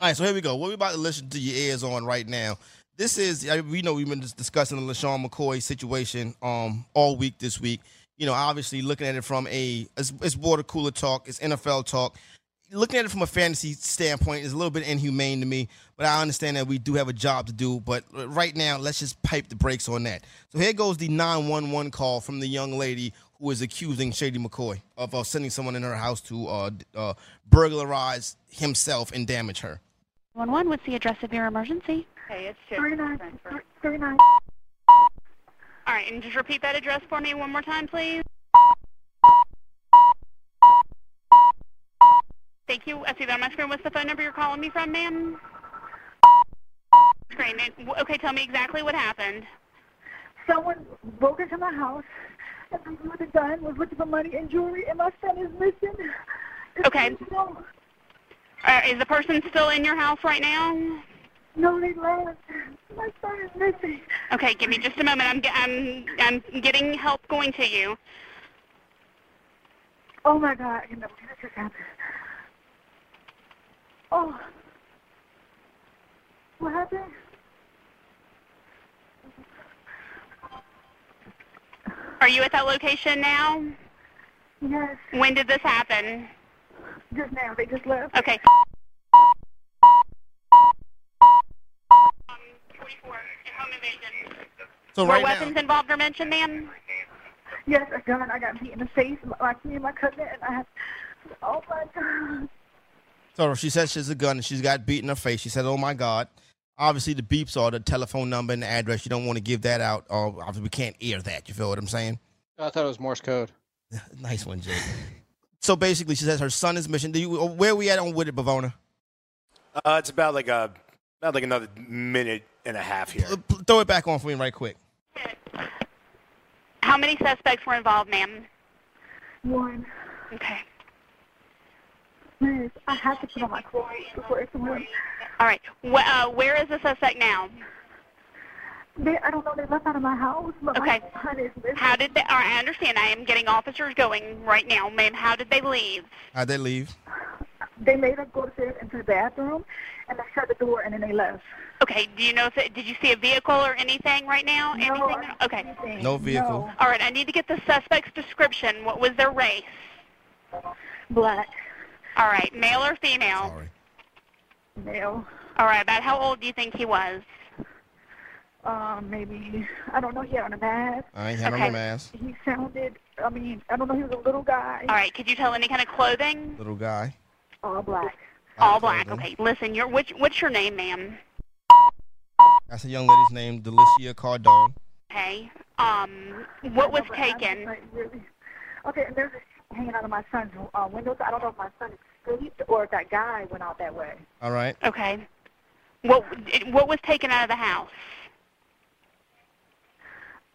All right, so here we go. What we about to listen to your ears on right now. This is I- we know we've been discussing the LeSean McCoy situation um all week this week. You know, obviously looking at it from a it's, it's water cooler talk, it's NFL talk. Looking at it from a fantasy standpoint is a little bit inhumane to me, but I understand that we do have a job to do. But right now, let's just pipe the brakes on that. So here goes the 911 call from the young lady who is accusing Shady McCoy of uh, sending someone in her house to uh, uh, burglarize himself and damage her.
One one. What's the address of your emergency?
Okay, it's
nine three nine.
All right, and just repeat that address for me one more time, please. Thank you. I see that on my screen. What's the phone number you're calling me from, ma'am? Screen. Okay, tell me exactly what happened.
Someone broke into my house and they with a gun, was looking for money and jewelry, and my son is missing.
Okay.
No,
Uh, is the person still in your house right now?
No, they left. My son is missing.
Okay, give me just a moment. I'm I'm I'm getting help going to you.
Oh my God! I can believe this just happened. Oh, what happened?
Are you at that location now?
Yes,
When did this happen?
just now. They just left.
Okay.
So
Were
right
weapons
now,
involved or mentioned, ma'am?
Yes, a gun. I got beat in the face, like me and my cousin, and I have. Oh my God!
so she says she has a gun and she's got beat in her face. She said, "Oh my God." Obviously, the beeps are the telephone number and the address. You don't want to give that out. Uh, obviously, we can't air that. You feel what I'm saying?
I thought it was Morse code. [LAUGHS]
nice one, Jake. so basically, she says her son is missing. Do you, where we at on with it, Bavona?
Uh, it's about like a about like another minute and a half here.
Throw it back on for me right quick.
How many suspects were involved, ma'am?
One.
Okay.
Miss, I have to put on my clothes before someone.
All right. Wh- uh, where is the suspect now?
They, I don't know. They left out of my house, but
Okay.
my son is.
How did they? I understand. I am getting officers going right now, ma'am. How did they leave?
How'd they leave?
They made us go upstairs into the bathroom, and they shut the door, and then they left.
Okay. Do you know if it, did you see a vehicle or anything right now?
No,
anything? Okay.
No vehicle.
All right. I need to get the suspect's description. What was their race?
Black.
All right. Male or female?
Sorry.
Male.
All right. About how old do you think he was?
Um, maybe I don't know. He had on a mask.
I ain't had on
Okay.
the mask.
He sounded. I mean, I don't know. He was a little guy.
All right. Could you tell any kind of clothing?
Little guy.
All black.
All black. Okay. Listen, your which what's your name, ma'am?
That's a young lady's name, Delicia Cordon.
Okay. Um, what was taken?
Okay, and there's a hanging out of my son's uh, window. So I don't know if my son escaped or if that guy went out that way.
All right.
Okay. What what was taken out of the house?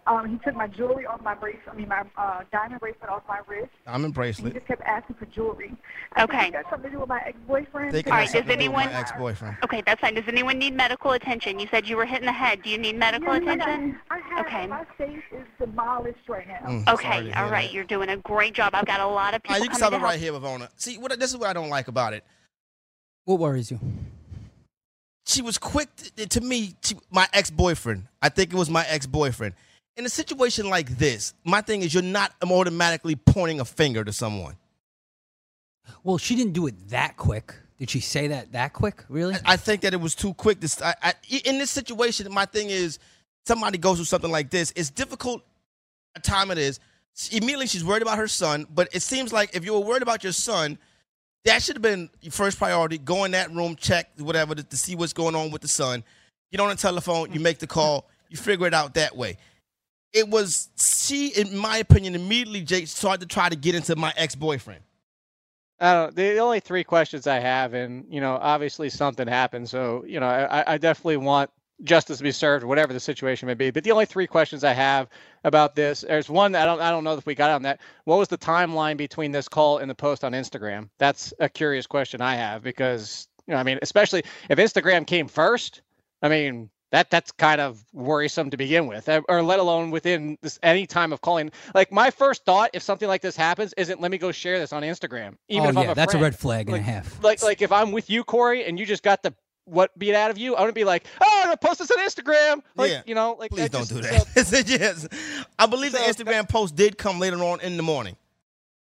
Um, he took my jewelry off my bracelet. I mean, my uh, diamond bracelet off my wrist.
I'm in
And he just kept asking for jewelry. I
Okay.
think it got something to do with my ex-boyfriend.
They can
All
have
right,
something
does
to do with
anyone-
my ex-boyfriend.
Okay, that's fine. Does anyone need medical attention? You said you were hit in the head. Do you need medical
Yeah, yeah,
attention?
I have,
Okay.
My face is demolished right now.
Mm,
Okay,
to
all
hear
right.
that.
You're doing a great job. I've got a lot of
All
people
right, you can
coming
stop
to
it
help.
right here, Bavona. See, what this is what I don't like about it.
What worries you?
She was quick to, to me. To, my ex-boyfriend. I think it was my ex-boyfriend. In a situation like this, my thing is you're not automatically pointing a finger to someone.
Well, she didn't do it that quick. Did she say that that quick? Really?
I think that it was too quick. This, I, I, in this situation, my thing is somebody goes through something like this. It's difficult. A time it is. Immediately, she's worried about her son. But it seems like if you were worried about your son, that should have been your first priority. Go in that room, check whatever to, to see what's going on with the son. Get on the telephone. You mm. make the call. You figure it out that way. It was she, in my opinion, immediately Jake started to try to get into my ex boyfriend.
I don't. The only three questions I have, and you know, obviously something happened, so you know, I, I definitely want justice to be served, whatever the situation may be. But the only three questions I have about this, there's one I don't, I don't know if we got on that. What was the timeline between this call and the post on Instagram? That's a curious question I have because you know, I mean, especially if Instagram came first, I mean, that that's kind of worrisome to begin with, uh, or let alone within this any time of calling. Like my first thought, if something like this happens, isn't let me go share this on Instagram. Even
oh
if
yeah,
I'm a
that's
friend.
a red flag
like,
and a half.
Like like if I'm with you, Corey, and you just got the what beat out of you, I wouldn't be like, oh, I'm gonna post this on Instagram. Like,
Yeah.
you know, like
Please
I
don't
just-
do
so-
that. [LAUGHS] yes, I believe the Instagram post did come later on in the morning.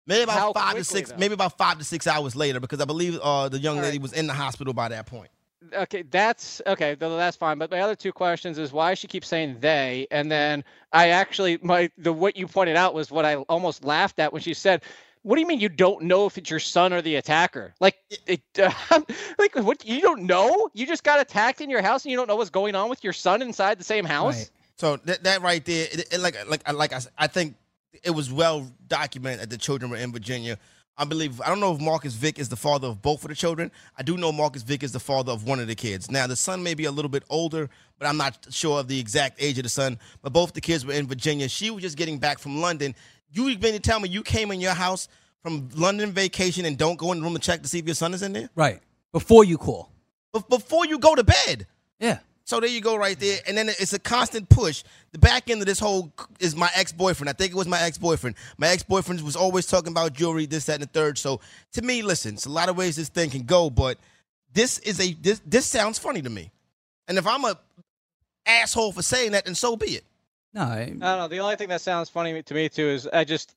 Maybe about
How
five to six,
though?
maybe about five to six hours later, because I believe uh, the young lady was in the hospital by that point.
Okay, that's okay. That's fine. But my other two questions is why she keeps saying they, and then I actually my the what you pointed out was what I almost laughed at when she said. What do you mean you don't know if it's your son or the attacker? Like, it, [LAUGHS] like what? You don't know? You just got attacked in your house and you don't know what's going on with your son inside the same house?
So that that right there, it, it- like like like I, s- I think it was well documented that the children were in Virginia. I believe I don't know if Marcus Vick is the father of both of the children. I do know Marcus Vick is the father of one of the kids. Now the son may be a little bit older, but I'm not sure of the exact age of the son. But both the kids were in Virginia. She was just getting back from London. You mean to tell me you came in your house from London vacation and don't go in the room to check to see if your son is in there?
Right. Before you call.
Bef- Before you go to bed.
Yeah.
So there you go, right there. And then it's a constant push. The back end of this whole is my ex boyfriend. I think it was my ex boyfriend. My ex boyfriend was always talking about jewelry, this, that, and the third. So to me, listen, it's a lot of ways this thing can go, but this is a this this sounds funny to me. And if I'm a asshole for saying that, then so be it.
No, I,
I don't know. The only thing that sounds funny to me too is I just,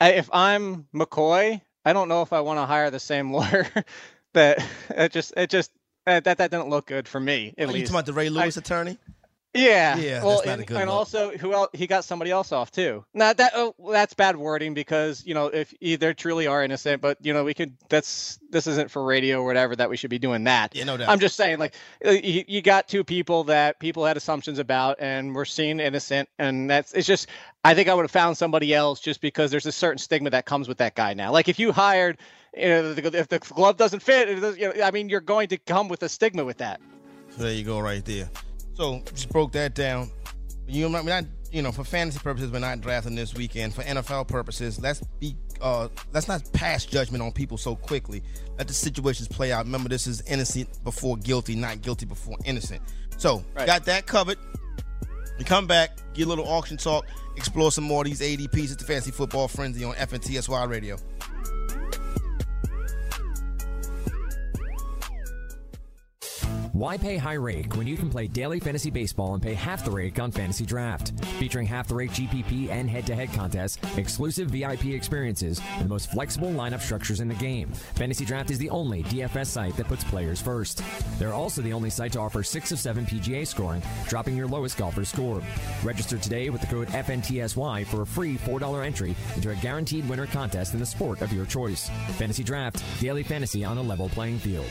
I, if I'm McCoy, I don't know if I want to hire the same [LAUGHS] lawyer. that it just, it just that that, that didn't look good for me at
Are you
least.
talking about the Ray Lewis attorney?
Yeah.
Yeah,
Well,
not
and, and also, who else? He got somebody else off too. Now that oh, that's bad wording because you know if either truly are innocent, but you know we could. That's this isn't for radio or whatever that we should be doing that.
Yeah, no doubt.
I'm just saying, like uh, you, you got two people that people had assumptions about, and were seen innocent, and that's it's just. I think I would have found somebody else just because there's a certain stigma that comes with that guy now. Like if you hired. You know, if the glove doesn't fit, it does- you know, I mean, you're going to come with a stigma with that.
So there you go, right there. So just broke that down. You know, not, you know, for fantasy purposes, we're not drafting this weekend. For NFL purposes, let's be, uh, let's not pass judgment on people so quickly. Let the situations play out. Remember, this is innocent before guilty, not guilty before innocent. So got that covered. We come back, get a little auction talk, explore some more of these ADPs at the Fantasy Football Frenzy on FNTSY Radio.
Why pay high rake when you can play daily fantasy baseball and pay half the rake on Fantasy Draft? Featuring half the rake GPP and head to head contests, exclusive VIP experiences, and the most flexible lineup structures in the game. Fantasy Draft is the only DFS site that puts players first. They're also the only site to offer 6 of 7 PGA scoring, dropping your lowest golfer score. Register today with the code FNTSY for a free $4 entry into a guaranteed winner contest in the sport of your choice. Fantasy Draft, daily fantasy on a level playing field.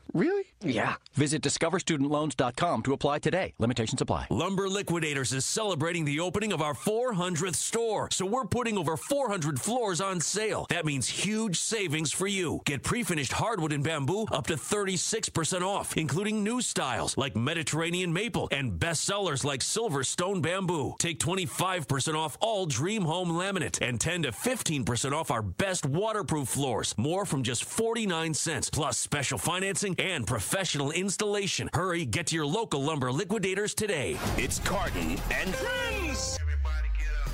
Really?
Yeah.
Visit discoverstudentloans.com to apply today. Limitations apply.
Lumber Liquidators is celebrating the opening of our 400th store, so we're putting over 400 floors on sale. That means huge savings for you. Get pre-finished hardwood and bamboo up to 36% off, including new styles like Mediterranean maple and bestsellers like Silverstone bamboo. Take 25% off all Dream Home laminate and 10 to 15% off our best waterproof floors. More from just 49 cents, plus special financing and professional installation. Hurry, get to your local lumber liquidators today.
It's Carton and Friends.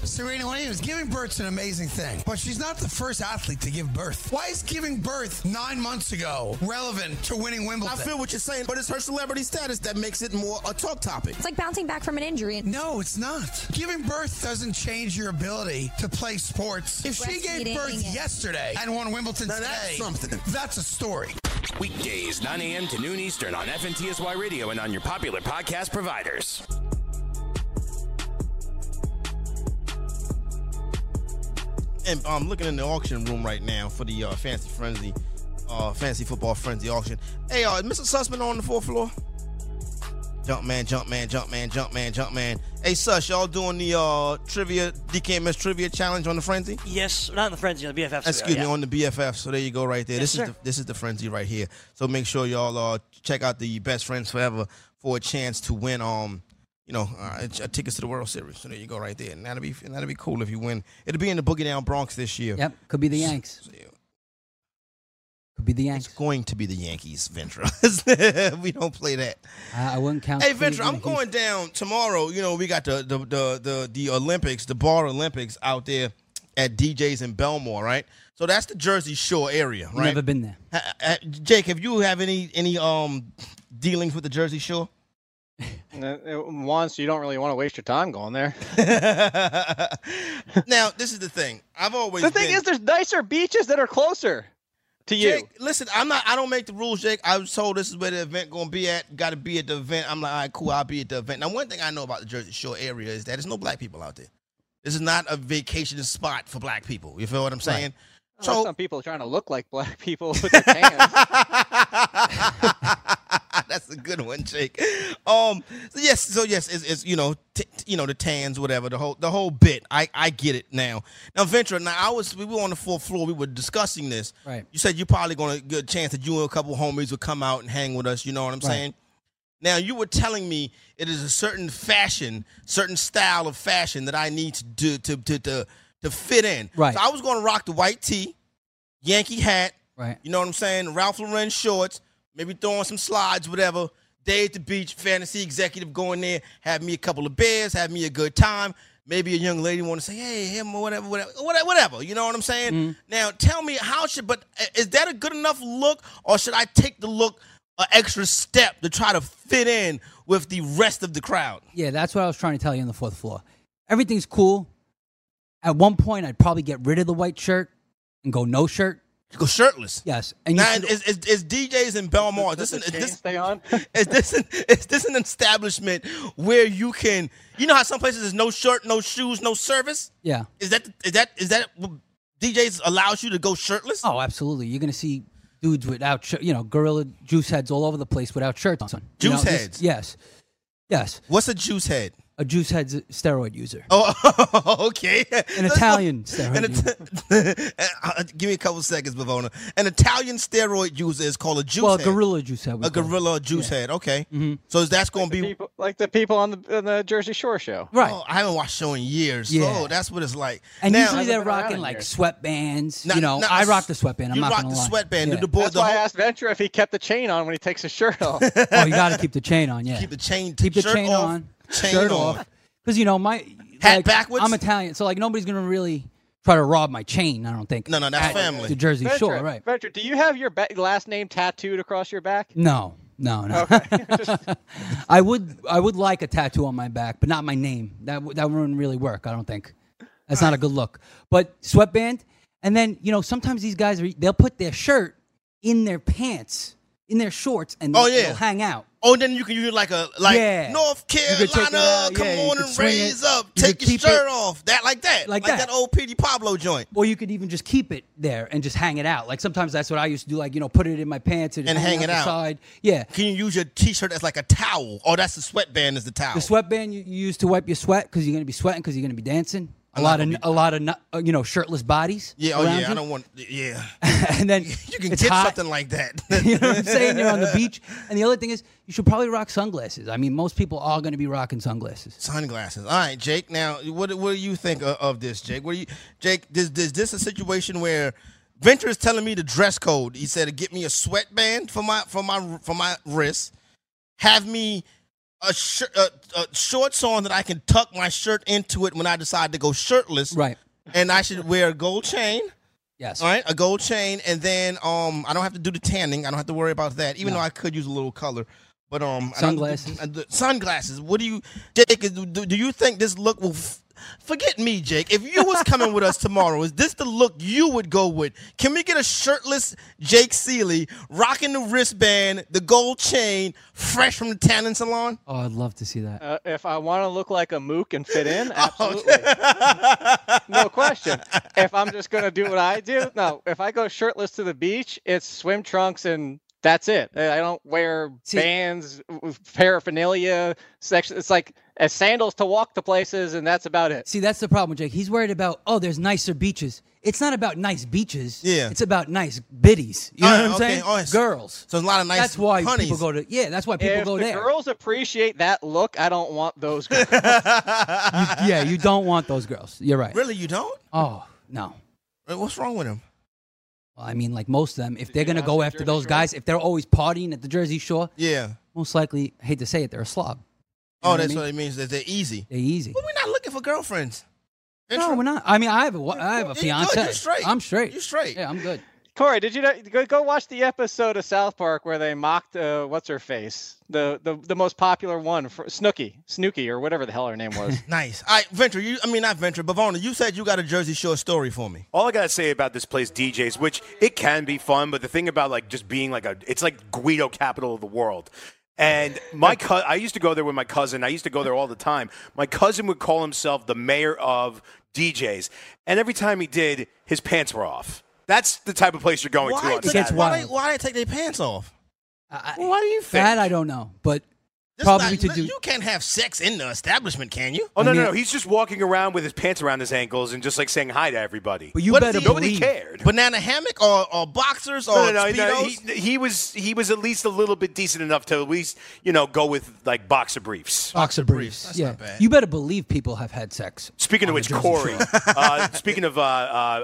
Serena Williams, giving birth's an amazing thing, but she's not the first athlete to give birth. Why is giving birth nine months ago relevant to winning Wimbledon?
I feel what you're saying, but it's her celebrity status that makes it more a talk topic.
It's like bouncing back from an injury.
No, it's not. Giving birth doesn't change your ability to play sports. If she gave birth
and-
yesterday and won Wimbledon Now today, that's something. That's a story.
Weekdays, 9 a.m. to noon Eastern on FNTSY Radio and on your popular podcast providers.
And I'm looking in the auction room right now for the uh, Fancy Frenzy, uh, Fancy Football Frenzy auction. Hey, uh, is Mr. Sussman on the fourth floor? Jump man, jump man, jump man, jump man, jump man. Hey, Sus, y'all doing the uh, trivia, DKMS trivia challenge on the Frenzy?
Yes, not in the frenzy on the BFF.
Excuse
yeah.
me, on the BFF. So there you go, right there.
Yes,
this
sir.
is the, this is the frenzy right here. So make sure y'all uh, check out the Best Friends Forever for a chance to win. Um, you know, uh, uh, tickets to the World Series. So there you go, right there. And that'll be that'll be cool if you win. It'll be in the Boogie Down Bronx this year.
Yep, could be the Yanks. Could be the Yanks.
It's going to be the Yankees, Ventura. [LAUGHS] we don't play that.
I, I wouldn't count.
Hey, Ventura, I'm going down tomorrow. You know, we got the the the the, the Olympics, the Bar Olympics out there at DJ's in Belmar, right? So that's the Jersey Shore area, right?
Never been there.
Jake, have you have any any um dealings with the Jersey Shore? [LAUGHS]
Uh, uh, Once you don't really want to waste your time going there. [LAUGHS]
now, this is the thing. I've always
the thing
been-
is, there's nicer beaches that are closer to you.
Jake, listen, I'm not. I don't make the rules, Jake. I was told this is where the event going to be at. Got to be at the event. I'm like, all right, cool. I'll be at the event. Now, one thing I know about the Jersey Shore area is that there's no black people out there. This is not a vacation spot for black people. You feel what I'm saying?
So some people are trying to look like black people with their tans. [LAUGHS] [LAUGHS]
That's a good one, Jake. Um, so yes, so yes, it's, it's you know, t- t- you know, the tans, whatever, the whole the whole bit. I I get it now. Now, Ventura. Now, I was we were on the fourth floor. We were discussing this.
Right.
You said you're probably going to get a chance that you and a couple homies would come out and hang with us. You know what I'm
Right.
saying? Now, you were telling me it is a certain fashion, certain style of fashion that I need to do to to to, to fit in.
Right.
So I was going to rock the white tee, Yankee hat.
Right.
You know what I'm saying? Ralph Lauren shorts, maybe throwing some slides, whatever. Day at the beach, fantasy executive going there, have me a couple of beers, have me a good time. Maybe a young lady want to say, "Hey, him or whatever, whatever, whatever." whatever. You know what I'm saying?
Mm-hmm.
Now, tell me how should, but uh, is that a good enough look, or should I take the look an extra step to try to fit in with the rest of the crowd?
Yeah, that's what I was trying to tell you on the fourth floor. Everything's cool. At one point, I'd probably get rid of the white shirt and go no shirt.
Go shirtless.
Yes, and you
now,
should-
is, is, is DJs in Belmar? Is this,
Does
an, is this
stay on? [LAUGHS]
is this an, is this an establishment where you can? You know how some places there's no shirt, no shoes, no service.
yeah.
Is that is that is that DJs allows you to go shirtless?
Oh, absolutely. You're gonna see dudes without, shir- you know, gorilla juice heads all over the place without shirts on. You
Juice
know, this-
heads?
yes, yes.
What's a juice head?
A juice head's a steroid user.
Oh, [LAUGHS] okay.
An Italian steroid
An
user.
Ita- [LAUGHS] uh, give me a couple seconds, Bavona. An Italian steroid user is called a juice
well,
head.
gorilla juice head.
a
call it.
gorilla juice
Yeah.
head. Okay.
Mm-hmm.
So that's going to be.
People, like the people on the, on the Jersey Shore show.
Right.
Oh, I haven't watched show in years.
Yeah.
Oh, that's what it's like.
And
now,
usually they're rocking like
years.
sweatbands.
Now-
you know,
now,
I rock the sweatband. I'm
you
not
rock
gonna
the
lie.
sweatband.
Yeah.
Do the boy,
That's
the
why I asked Ventura if he kept the chain on when he takes his shirt [LAUGHS] off.
oh, you got to keep the chain on. Yeah.
keep the chain,
keep the chain on,
chain
shirt off. Because you know my
Hat
like,
backwards?
I'm Italian, so like nobody's gonna really try to rob my chain. I don't think.
No, no, that's
at
family.
The Jersey
Ventura,
Shore, right?
Ventura, do you have your ba- last name tattooed across your back?
No, no, no. [LAUGHS] [LAUGHS] I would, I would like a tattoo on my back, but not my name. That w- that wouldn't really work. I don't think. That's not a good look. But sweatband, and then you know sometimes these guys are, they'll put their shirt in their pants, in their shorts, and
Oh,
they'll-
yeah.
hang out.
Oh, then you can use like a like
Yeah.
North
You could take it
Carolina. come
yeah,
on and
swing it.
raise up.
You
Take your shirt
it-
off. That like that.
Like
that.
that.
old Petey Pablo joint.
Or you could even just keep it there and just hang it out. Like sometimes that's what I used to do. Like you know, put it in my pants and,
And hang it
the
out.
Side. Yeah.
Can you use your T-shirt as like a towel? Oh, that's the sweatband is the towel.
The sweatband you, you use to wipe your sweat because you're going to be sweating because you're going to be dancing. A lot of
gonna
a lot of uh, you know shirtless bodies.
yeah. Oh yeah.
you.
I don't want. Yeah. [LAUGHS] [LAUGHS]
and then
You can get
hot.
something like that. [LAUGHS]
you know what I'm saying? You're on the beach, and the other thing is you should probably rock sunglasses. I mean, most people are going to be rocking sunglasses.
Sunglasses. All right, Jake. Now, what what do you think of, of this, Jake? What do you, Jake? Is, is this a situation where Ventura is telling me the dress code? He said to get me a sweatband for my for my for my wrist, have me a shirt, uh, uh, shorts on that I can tuck my shirt into it when I decide to go shirtless.
Right.
And I should wear a gold chain.
Yes.
All right, a gold chain, and then um, I don't have to do the tanning. I don't have to worry about that, even
No.
though I could use a little color. But um, I
Sunglasses.
uh, the- sunglasses. What do you, Jake? Do, do you think this look will f- forget me, Jake. If you was coming with us tomorrow, is this the look you would go with? Can we get a shirtless Jake Seeley rocking the wristband, the gold chain, fresh from the tanning salon?
Oh, I'd love to see that.
Uh, if I want to look like a mook and fit in, [LAUGHS] absolutely. no question. If I'm just going to do what I do, no. If I go shirtless to the beach, it's swim trunks and that's it. I don't wear bands, paraphernalia, section. It's like as sandals to walk to places, and that's about it.
See, that's the problem, Jake. He's worried about oh, there's nicer beaches. It's not about nice beaches.
Yeah.
It's about nice biddies. You know what I'm
okay.
saying?
Oh,
Girls.
So a lot of nice
That's why
honeys.
people go to. Yeah, that's why people
if
go
the
there.
girls appreciate that look, I don't want those [LAUGHS] girls.
You- yeah, you don't want those girls. You're right.
Really, you don't?
Oh no.
What's wrong with him?
I mean, like most of them, if they're gonna go after those guys, if they're always partying at the Jersey Shore,
Yeah.
most likely, I hate to say it, they're a slob.
Oh,
what I
that's
mean?
what it means. That they're easy.
They're easy.
But we're not looking for girlfriends.
No, we're not. I mean, I have a, I have a
You're good.
fiance.
You're straight.
I'm straight.
You're straight.
Yeah, I'm good.
Corey, did you know, go, go watch the episode of South Park where they mocked uh, what's her face, the the the most popular one, for, Snooki, Snooki, or whatever the hell her name was. [LAUGHS]
Nice. All right, Ventura. You, I mean, not Ventura, Bavona. You said you got a Jersey Shore story for me.
All I gotta say about this place, DJs, which it can be fun, but the thing about like just being like a, it's like Guido capital of the world. And my [LAUGHS] co- I used to go there with my cousin. I used to go there all the time. My cousin would call himself the mayor of DJs, and every time he did, his pants were off. That's the type of place you're going to
Why,
on
did-
Saturday.
why, they, why they take their pants off?
well,
why do you think?
That I don't know, but
This
probably
not-
to do.
You can't have sex in the establishment, can you?
Oh no, no, no! He's just walking around with his pants around his ankles and just like saying hi to everybody.
But you
What
better
is he-
Nobody
believe.
cared.
Banana hammock or, or boxers or
No, no, no, no,
speedos?
He, he was he was at least a little bit decent enough to at least you know go with like boxer briefs.
Boxer briefs. yeah. You better believe people have had sex.
Speaking of which, Corey, uh, speaking of uh, uh,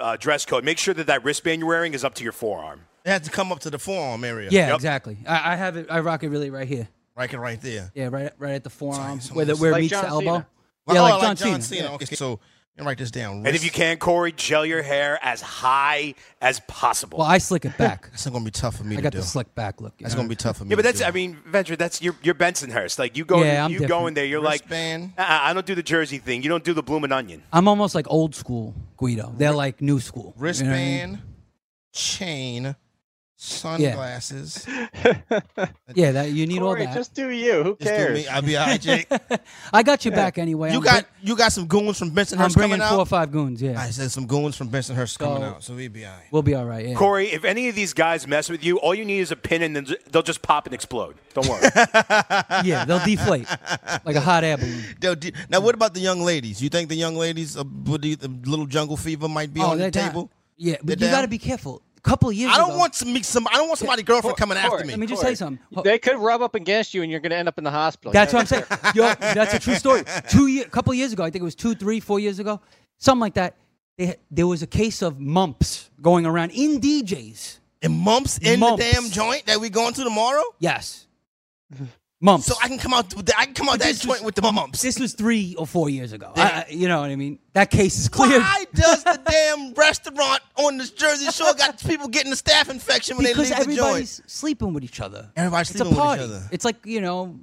uh, dress code, make sure that that wristband you're wearing is up to your forearm.
It has to come up to the forearm area.
Yeah,
Yep.
exactly. I, I have it. I rock it really right here.
Right, right there.
Yeah, right, right at the forearm,
so
where, the,
almost
where it
like
meets
John
the elbow.
Cena.
Yeah,
oh,
like John, Cena. Yeah.
Okay, so you can write this down.
And if you can, Corey, gel your hair as high as possible.
Well, I slick it back.
That's not gonna be tough for me
I
to
got
do.
the slick back look. you
That's
know?
gonna be tough for me.
yeah, but
to
that's
do.
I mean, Ventura, that's you're, you're Bensonhurst. Like you go,
Yeah, I'm
you go in there, you're
Wristband.
like, I don't do the Jersey thing. You don't do the bloomin' onion.
I'm almost like old school Guido. They're like new school. You know I mean?
wristband, chain, sunglasses. [LAUGHS]
Yeah, that you need
Corey,
all that.
just do you. Who
Just do
cares?
me. I'll be all right, Jake. [LAUGHS]
I got your back anyway.
You
I'm
got
bring-
you got some goons from Bensonhurst coming out.
I'm bringing four or five goons. Yeah,
I said some goons from Bensonhurst coming out, so we'd be all right.
we'll be all right. Yeah.
Corey, if any of these guys mess with you, all you need is a pin, and then they'll just pop and explode. Don't worry. [LAUGHS]
yeah, they'll deflate like a hot air balloon.
Now, Now, what about the young ladies? You think the young ladies, uh, the, the little jungle fever might be on the
they're down.
table?
Yeah, but
They're
you got to be careful. A couple of years
I don't
ago-
want to meet some. I don't want somebody girlfriend coming after me.
Let me just
Corey,
say something.
They could rub up against you, and you're going to end up in the hospital.
That's what I'm saying. [LAUGHS] Yo, that's a true story. Two year, couple years ago, I think it was two, three, four years ago, something like that. They, there was a case of mumps going around in DJs.
And mumps in
Mumps.
the damn joint that we going to tomorrow.
Yes, mumps.
So I can come out. With the, I can come out
But
that
this
joint with the mumps.
this was three or four years ago. I, I- you know what I mean? That case is clear.
Why does the damn restaurant on the Jersey Shore got people getting the staph infection when
because
they leave the joint?
Because everybody's sleeping with each other.
Everybody's
It's a
sleeping with each
party.
other.
It's like you know,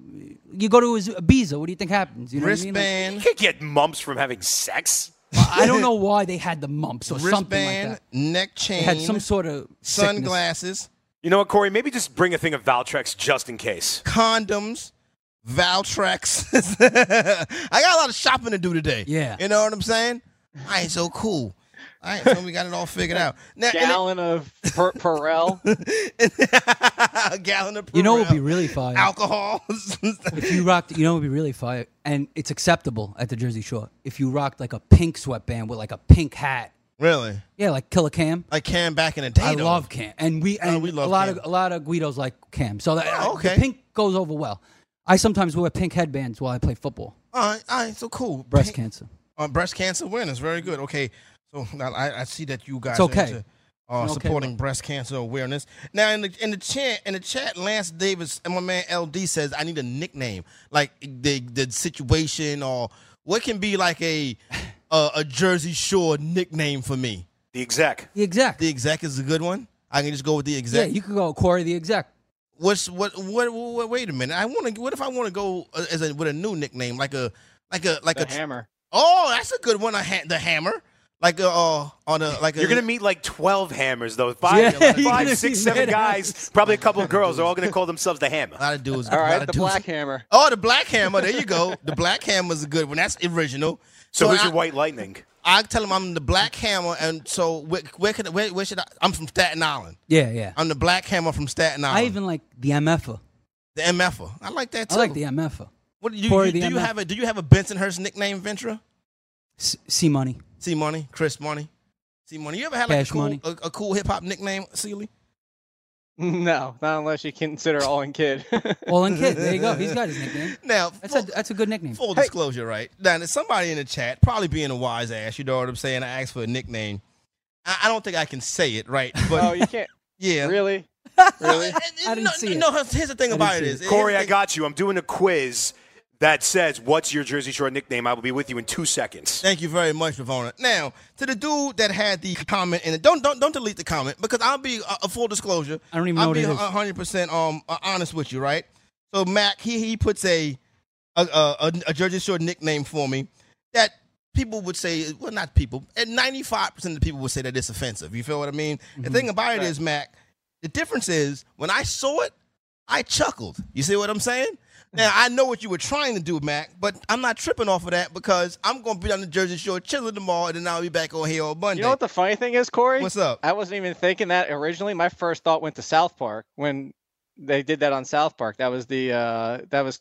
you go to a Ibiza. What do you think happens? You know what I mean? Like,
Wristband,
you can't get mumps from having sex.
I don't know why they had the mumps or something like that.
neck
They
chain,
had some sort of sickness.
Sunglasses,
You know what, Corey? Maybe just bring a thing of Valtrex just in case.
condoms, Valtrex. [LAUGHS] I got a lot of shopping to do today.
Yeah.
you know what I'm saying. I ain't so cool. All right, so we got it all figured out. Now, and it-
Gallon of per- Purell. [LAUGHS]
a gallon of
You know what would be really fire?
alcohol.
if you rocked, you know what would be really fire, and it's acceptable at the Jersey Shore. If you rocked like a pink sweatband with like a pink hat.
Really?
Yeah, like Killer Cam.
Like Cam back in the day.
I
though.
love Cam, and we and
Oh, we love
a lot
Cam.
of a lot of Guidos like Cam. So that,
Oh, okay.
the pink goes over well. I sometimes wear pink headbands while I play football.
All right, all right, so cool.
Breast
Pink-
cancer.
Uh, breast cancer awareness, very good. Okay, so now I, I see that you guys
It's okay.
are into, uh,
It's okay,
supporting breast cancer awareness. Now in the in the chat in the chat, Lance Davis and my man LD says I need a nickname, like the the situation or what can be like a a, a Jersey Shore nickname for me.
The exec.
The exec.
The exec is a good one. I can just go with the exec.
Yeah, you could go Corey the exec.
What's what, what what? Wait a minute. I want to. What if I want to go uh, as a with a new nickname, like a like a like
The
a
hammer.
Oh, that's a good one. A ha- the hammer, like uh, uh on a like.
You're gonna meet like twelve hammers though. Five, [LAUGHS]
Yeah, you're
five,
gonna
six,
meet
seven
mad
guys, probably a couple of girls. They're all gonna call themselves the hammer.
A lot of dudes.
All
a
right,
lot of
the
dudes-
Black Hammer.
Oh, the black hammer. There you go. the black hammer is a good one. That's original.
So, who's
I,
your white lightning?
I tell him I'm the black hammer, and so where, where could where, where should I? I'm from Staten Island.
Yeah, yeah.
I'm the black hammer from Staten Island.
I even like the MFer.
the MFer. I like that too.
I like the MFer.
What do you, you-
the
do you
MF.
have a do you have a Bensonhurst nickname, Ventura?
C Money.
C Money, Chris Money, C Money. You ever had like
Cash
a cool
Money.
a, a cool hip hop nickname, Seeley? [LAUGHS]
No, not unless you consider All in Kid. [LAUGHS]
All in Kid. There you go. He's got his nickname. [LAUGHS]
Now
That's a that's a good nickname.
Full disclosure, right? Now, there's somebody in the chat, probably being a wise ass, you know what I'm saying? I asked for a nickname. I, I don't think I can say it, right? But
oh, you can't.
Yeah.
Really? Really?
I didn't
no,
see it.
no, here's the thing
I
about
didn't
it
see
Corey, I got you. I'm doing a quiz that says, "What's your Jersey Shore nickname?" I will be with you in two seconds.
Thank you very much, Ravona. Now, to the dude that had the comment in it, don't don't don't delete the comment because I'll be a, a full disclosure.
I don't even know
I'll
what
be
it is.
hundred percent um uh, honest with you, right? So Mac, he he puts a a, a a a Jersey Shore nickname for me that people would say, well, not people, and ninety five percent of the people would say that it's offensive. You feel what I mean?
Mm-hmm.
The thing about it is, Mac, the difference is when I saw it, I chuckled. You see what I'm saying? Now I know what you were trying to do, Mac, but I'm not tripping off of that because I'm gonna be on the Jersey Shore chilling tomorrow, and then I'll be back on here on Monday.
You know what the funny thing is, Corey?
What's up?
I wasn't even thinking that originally. My first thought went to South Park when they did that on South Park. That was the uh, that was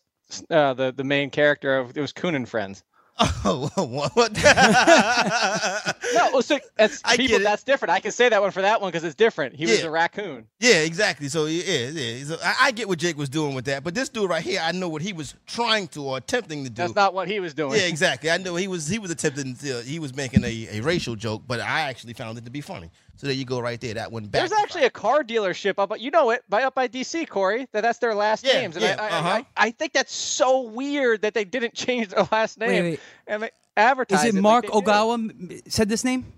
uh, the the main character of it was Coon and Friends.
Oh, [LAUGHS] what?
No, so it's people. That's different. I can say that one for that one because it's different. He was a raccoon.
Yeah, exactly. So yeah, yeah. So I, I get what Jake was doing with that, but this dude right here, I know what he was trying to or attempting to do.
That's not what he was doing.
Yeah, exactly. I know he was he was attempting to, he was making a, a racial joke, but I actually found it to be funny. So there you go, right there. That one back.
There's actually a car dealership up, by you know it, by up by DC, Corey. That that's their last
Yeah,
names, and
yeah,
I, I,
uh-huh.
I, I think that's so weird that they didn't [LAUGHS] change their last name
wait.
and they advertise
Is it
like
Mark
they do.
Ogawa m- said this name?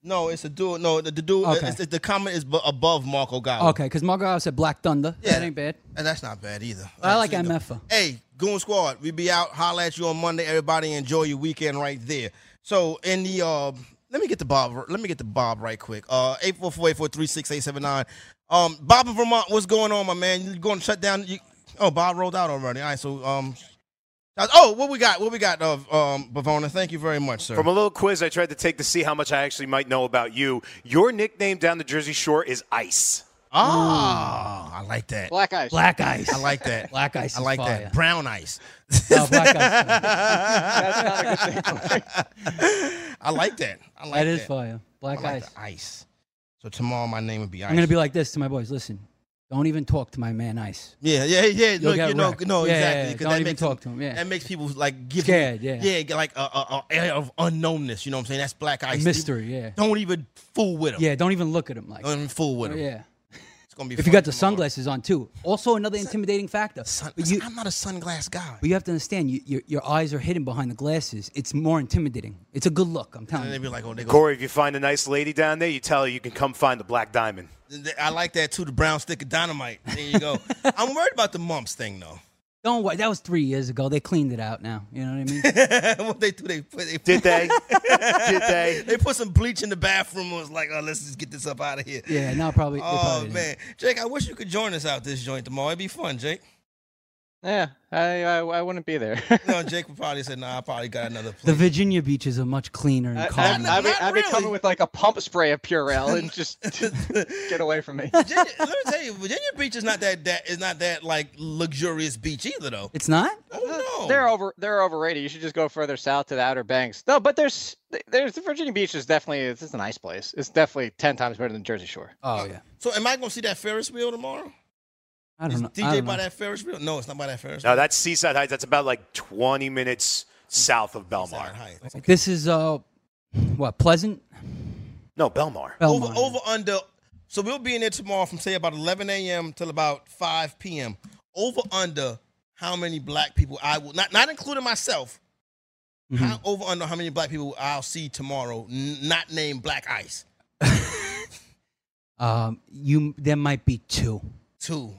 No, it's a dude. No, the, the dude.
Okay.
It's, the comment is bu- above Mark Ogawa.
Okay, because Mark Ogawa said Black Thunder. Yeah, That ain't bad.
and that's not bad either.
I like
So, you Hey, Goon Squad, we be out. Holla at you on Monday. Everybody enjoy your weekend right there. So in the uh, let me get the Bob. Let me get the Bob right quick. Uh, eight four four eight four three six eight seven nine. Um, Bob in Vermont, what's going on, my man? You going to shut down? You, oh, Bob rolled out already. All right, so um, oh, what we got? What we got? Of um, Bavona. Thank you very much, sir.
From a little quiz I tried to take to see how much I actually might know about you, your nickname down the Jersey Shore is Ice.
Ah, I like that.
Black ice.
Black Ice.
I like that. [LAUGHS]
Black Ice.
I like
fire.
that. Brown ice.
Oh, Black Ice. [LAUGHS]
That's not a good thing.
I like that. I like
that. that is
that.
fire. Black
I like
Ice.
the ice. So tomorrow my name would be Ice.
I'm gonna be like this to my boys. Listen, don't even talk to my man Ice.
Yeah, yeah, yeah.
You'll
Look,
get
you know, no,
Yeah, yeah,
exactly.
yeah.
'cause
Don't even
makes
talk to him. yeah.
That makes people like give
Scared,
you,
yeah.
yeah, like a, a, a air of unknownness. You know what I'm saying? That's black ice.
mystery, yeah.
Don't even fool with him.
Yeah, don't even look at him like.
Don't even fool with
Oh,
them.
yeah.
It's gonna be.
If
fun
you got the
tomorrow.
sunglasses on too, also another intimidating factor.
Sun,
you,
I'm not a sunglass guy.
but you have to understand, you, your your eyes are hidden behind the glasses. It's more intimidating. It's a good look. I'm telling
And they
you.
be like, oh, they go.
Corey, if you find a nice lady down there, you tell her you can come find the Black Diamond.
I like that too. The brown stick of dynamite. There you go. [LAUGHS] I'm worried about the mumps thing though.
Don't worry. That was three years ago. They cleaned it out now. You know what I mean? [LAUGHS]
what they do? They put. They
Did they? [LAUGHS] Did they?
They put some bleach in the bathroom and was like, oh, let's just get this up out of here.
yeah. Now probably. they
Oh
probably didn't.
man, Jake, I wish you could join us out this joint tomorrow. It'd be fun, Jake.
Yeah, I, I I wouldn't be there. [LAUGHS]
No, Jake would probably say, "Nah, I probably got another
The
place."
Virginia beaches are much cleaner and
I,
calmer.
I, I'd be, I'd be coming with like a pump spray of Purell [LAUGHS] and just [LAUGHS] get away from me.
Virginia, let me tell you, Virginia Beach is not that that is not that like luxurious beach either, though.
it's not.
Oh uh, no,
They're over. They're overrated. You should just go further south to the Outer Banks. No, but there's there's Virginia Beach is definitely it's, it's a nice place. It's definitely ten times better than Jersey Shore.
Oh uh, yeah.
So am I gonna see that Ferris wheel tomorrow?
I don't know. I
DJ
don't
by
know.
that Ferris wheel? No, it's not by that Ferris. wheel.
No, that's Seaside Heights. That's about like 20 minutes south of Belmar.
Heights.
This is uh, what Pleasant.
No, Belmar.
Over
Belmont.
over under. So we'll be in there tomorrow from say about 11 a.m. till about 5 p.m. Over under how many black people I will not not including myself.
Mm-hmm.
How, over under how many black people I'll see tomorrow, n- not named Black Ice. [LAUGHS]
Um, you there might be two.
Two.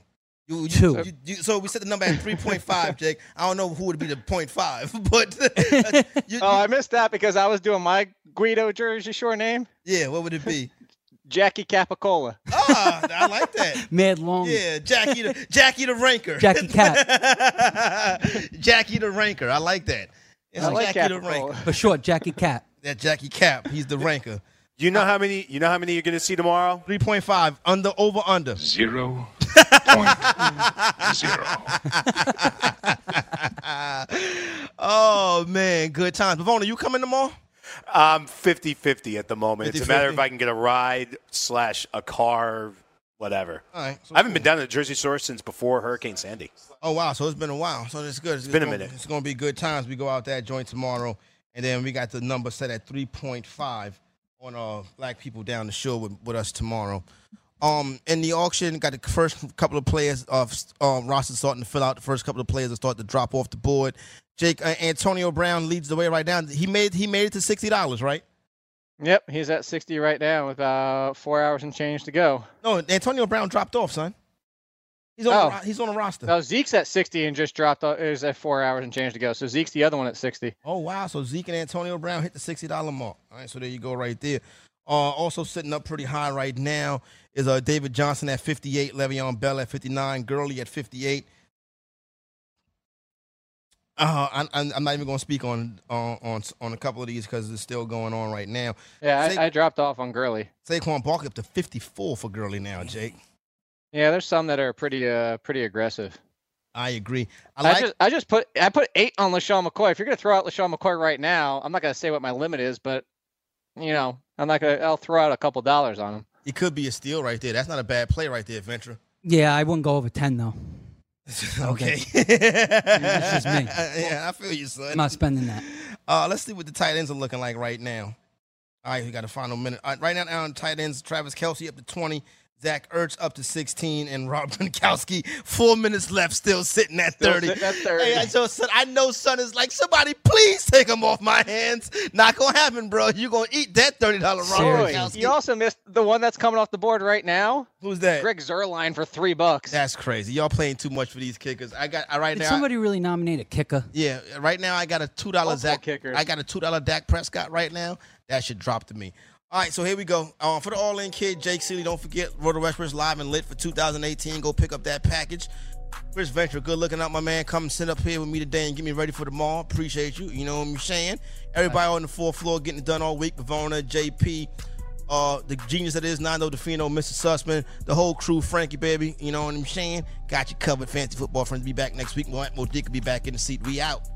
You, you-
Two.
you- you- so we set the number at [LAUGHS] 3.5, Jake. I don't know who would be the 0.5, [LAUGHS] but [LAUGHS]
oh, I missed that because I was doing my Guido Jersey Shore name.
yeah, what would it be?
Jackie Capicola.
Ah, I like that.
Mad long.
Yeah, Jackie the Jackie the Ranker.
Jackie Cat.
Jackie the Ranker. I like that. It's
I like
Jackie the Ranker.
For short, Jackie Cat.
That Jackie Cap. He's the ranker.
You know how many? You know how many you're going to see tomorrow?
Three point five under over under
zero [LAUGHS]
oh man, good times. Bavona, you coming tomorrow?
I'm 50-50 at the moment. It's a matter
50-50?
if I can get a ride slash a car, whatever.
All right. so
I haven't been down to the Jersey Shore since before Hurricane Sandy.
Oh wow, so it's been a while. So it's good. It's, it's
been a
gonna-
minute.
It's gonna be good times. We go out that joint tomorrow, and then we got the number set at three point five on uh black people down the shore with, with us tomorrow. Um, in the auction, got the first couple of players of um, roster starting to fill out. The first couple of players that start to drop off the board. Jake uh, Antonio Brown leads the way right now. He made he made it to sixty dollars, right?
Yep, he's at 60 right now with about four hours and change to go.
No, Antonio Brown dropped off, son. He's on
Oh.
ro- he's on the roster.
No, Zeke's at 60 and just dropped. off- Is at four hours and change to go. So Zeke's the other one at 60.
Oh wow! So Zeke and Antonio Brown hit the sixty dollar mark. All right, so there you go, right there. Uh, also sitting up pretty high right now is uh, David Johnson at fifty eight, Le'Veon Bell at fifty nine, Gurley at fifty eight. Uh, I'm, I'm I'm not even going to speak on on on on a couple of these because it's still going on right now.
Yeah,
Sa-
I, I dropped off on Gurley.
Saquon Barkley up to fifty four for Gurley now, Jake.
Yeah, there's some that are pretty uh pretty aggressive.
I agree. I
I,
like
just I just put I put eight on LeSean McCoy. If you're gonna throw out LeSean McCoy right now, I'm not gonna say what my limit is, but you know, I'm not gonna I'll throw out a couple dollars on him.
it could be a steal right there. That's not a bad play right there, Ventura.
Yeah, I wouldn't go over 10, though. [LAUGHS]
Okay.
That's just me. [LAUGHS]
yeah, I feel you, son.
I'm not spending that.
Uh, let's see what the tight ends are looking like right now. All right, we got a final minute. All right, right now, on tight ends, Travis Kelce up to 20, Zach Ertz up to 16, and Rob Gronkowski, four minutes left, still sitting at
Still
30.
sitting at 30.
Hey, I, so, son, I know son is like, somebody please take him off my hands. Not going to happen, bro. You're going to eat that $30 Rob Gronkowski.
you also missed the one that's coming off the board right now.
Who's that?
Greg Zuerlein for three bucks.
That's crazy. Y'all playing too much for these kickers. I got I right
Did
now.
somebody really nominate a kicker?
Yeah, right now I got a two dollar
Multiple
Zach.
kickers.
I got a two dollar Dak Prescott right now. That should drop to me. All right, so here we go. Uh, for the All In Kid, Jake Seeley, don't forget Roto Westbrook's live and lit for 2018. Go pick up that package. Chris Ventura, good looking out, my man. Come sit up here with me today and get me ready for tomorrow. Appreciate you. You know what I'm saying? Everybody on the fourth floor getting it done all week. Pavona, JP, uh, the genius that is Nando Di Fino, Mr. Sussman, the whole crew, Frankie, baby. You know what I'm saying? Got you covered. Fancy football friends be back next week. Mo Dick will be back in the seat. We out.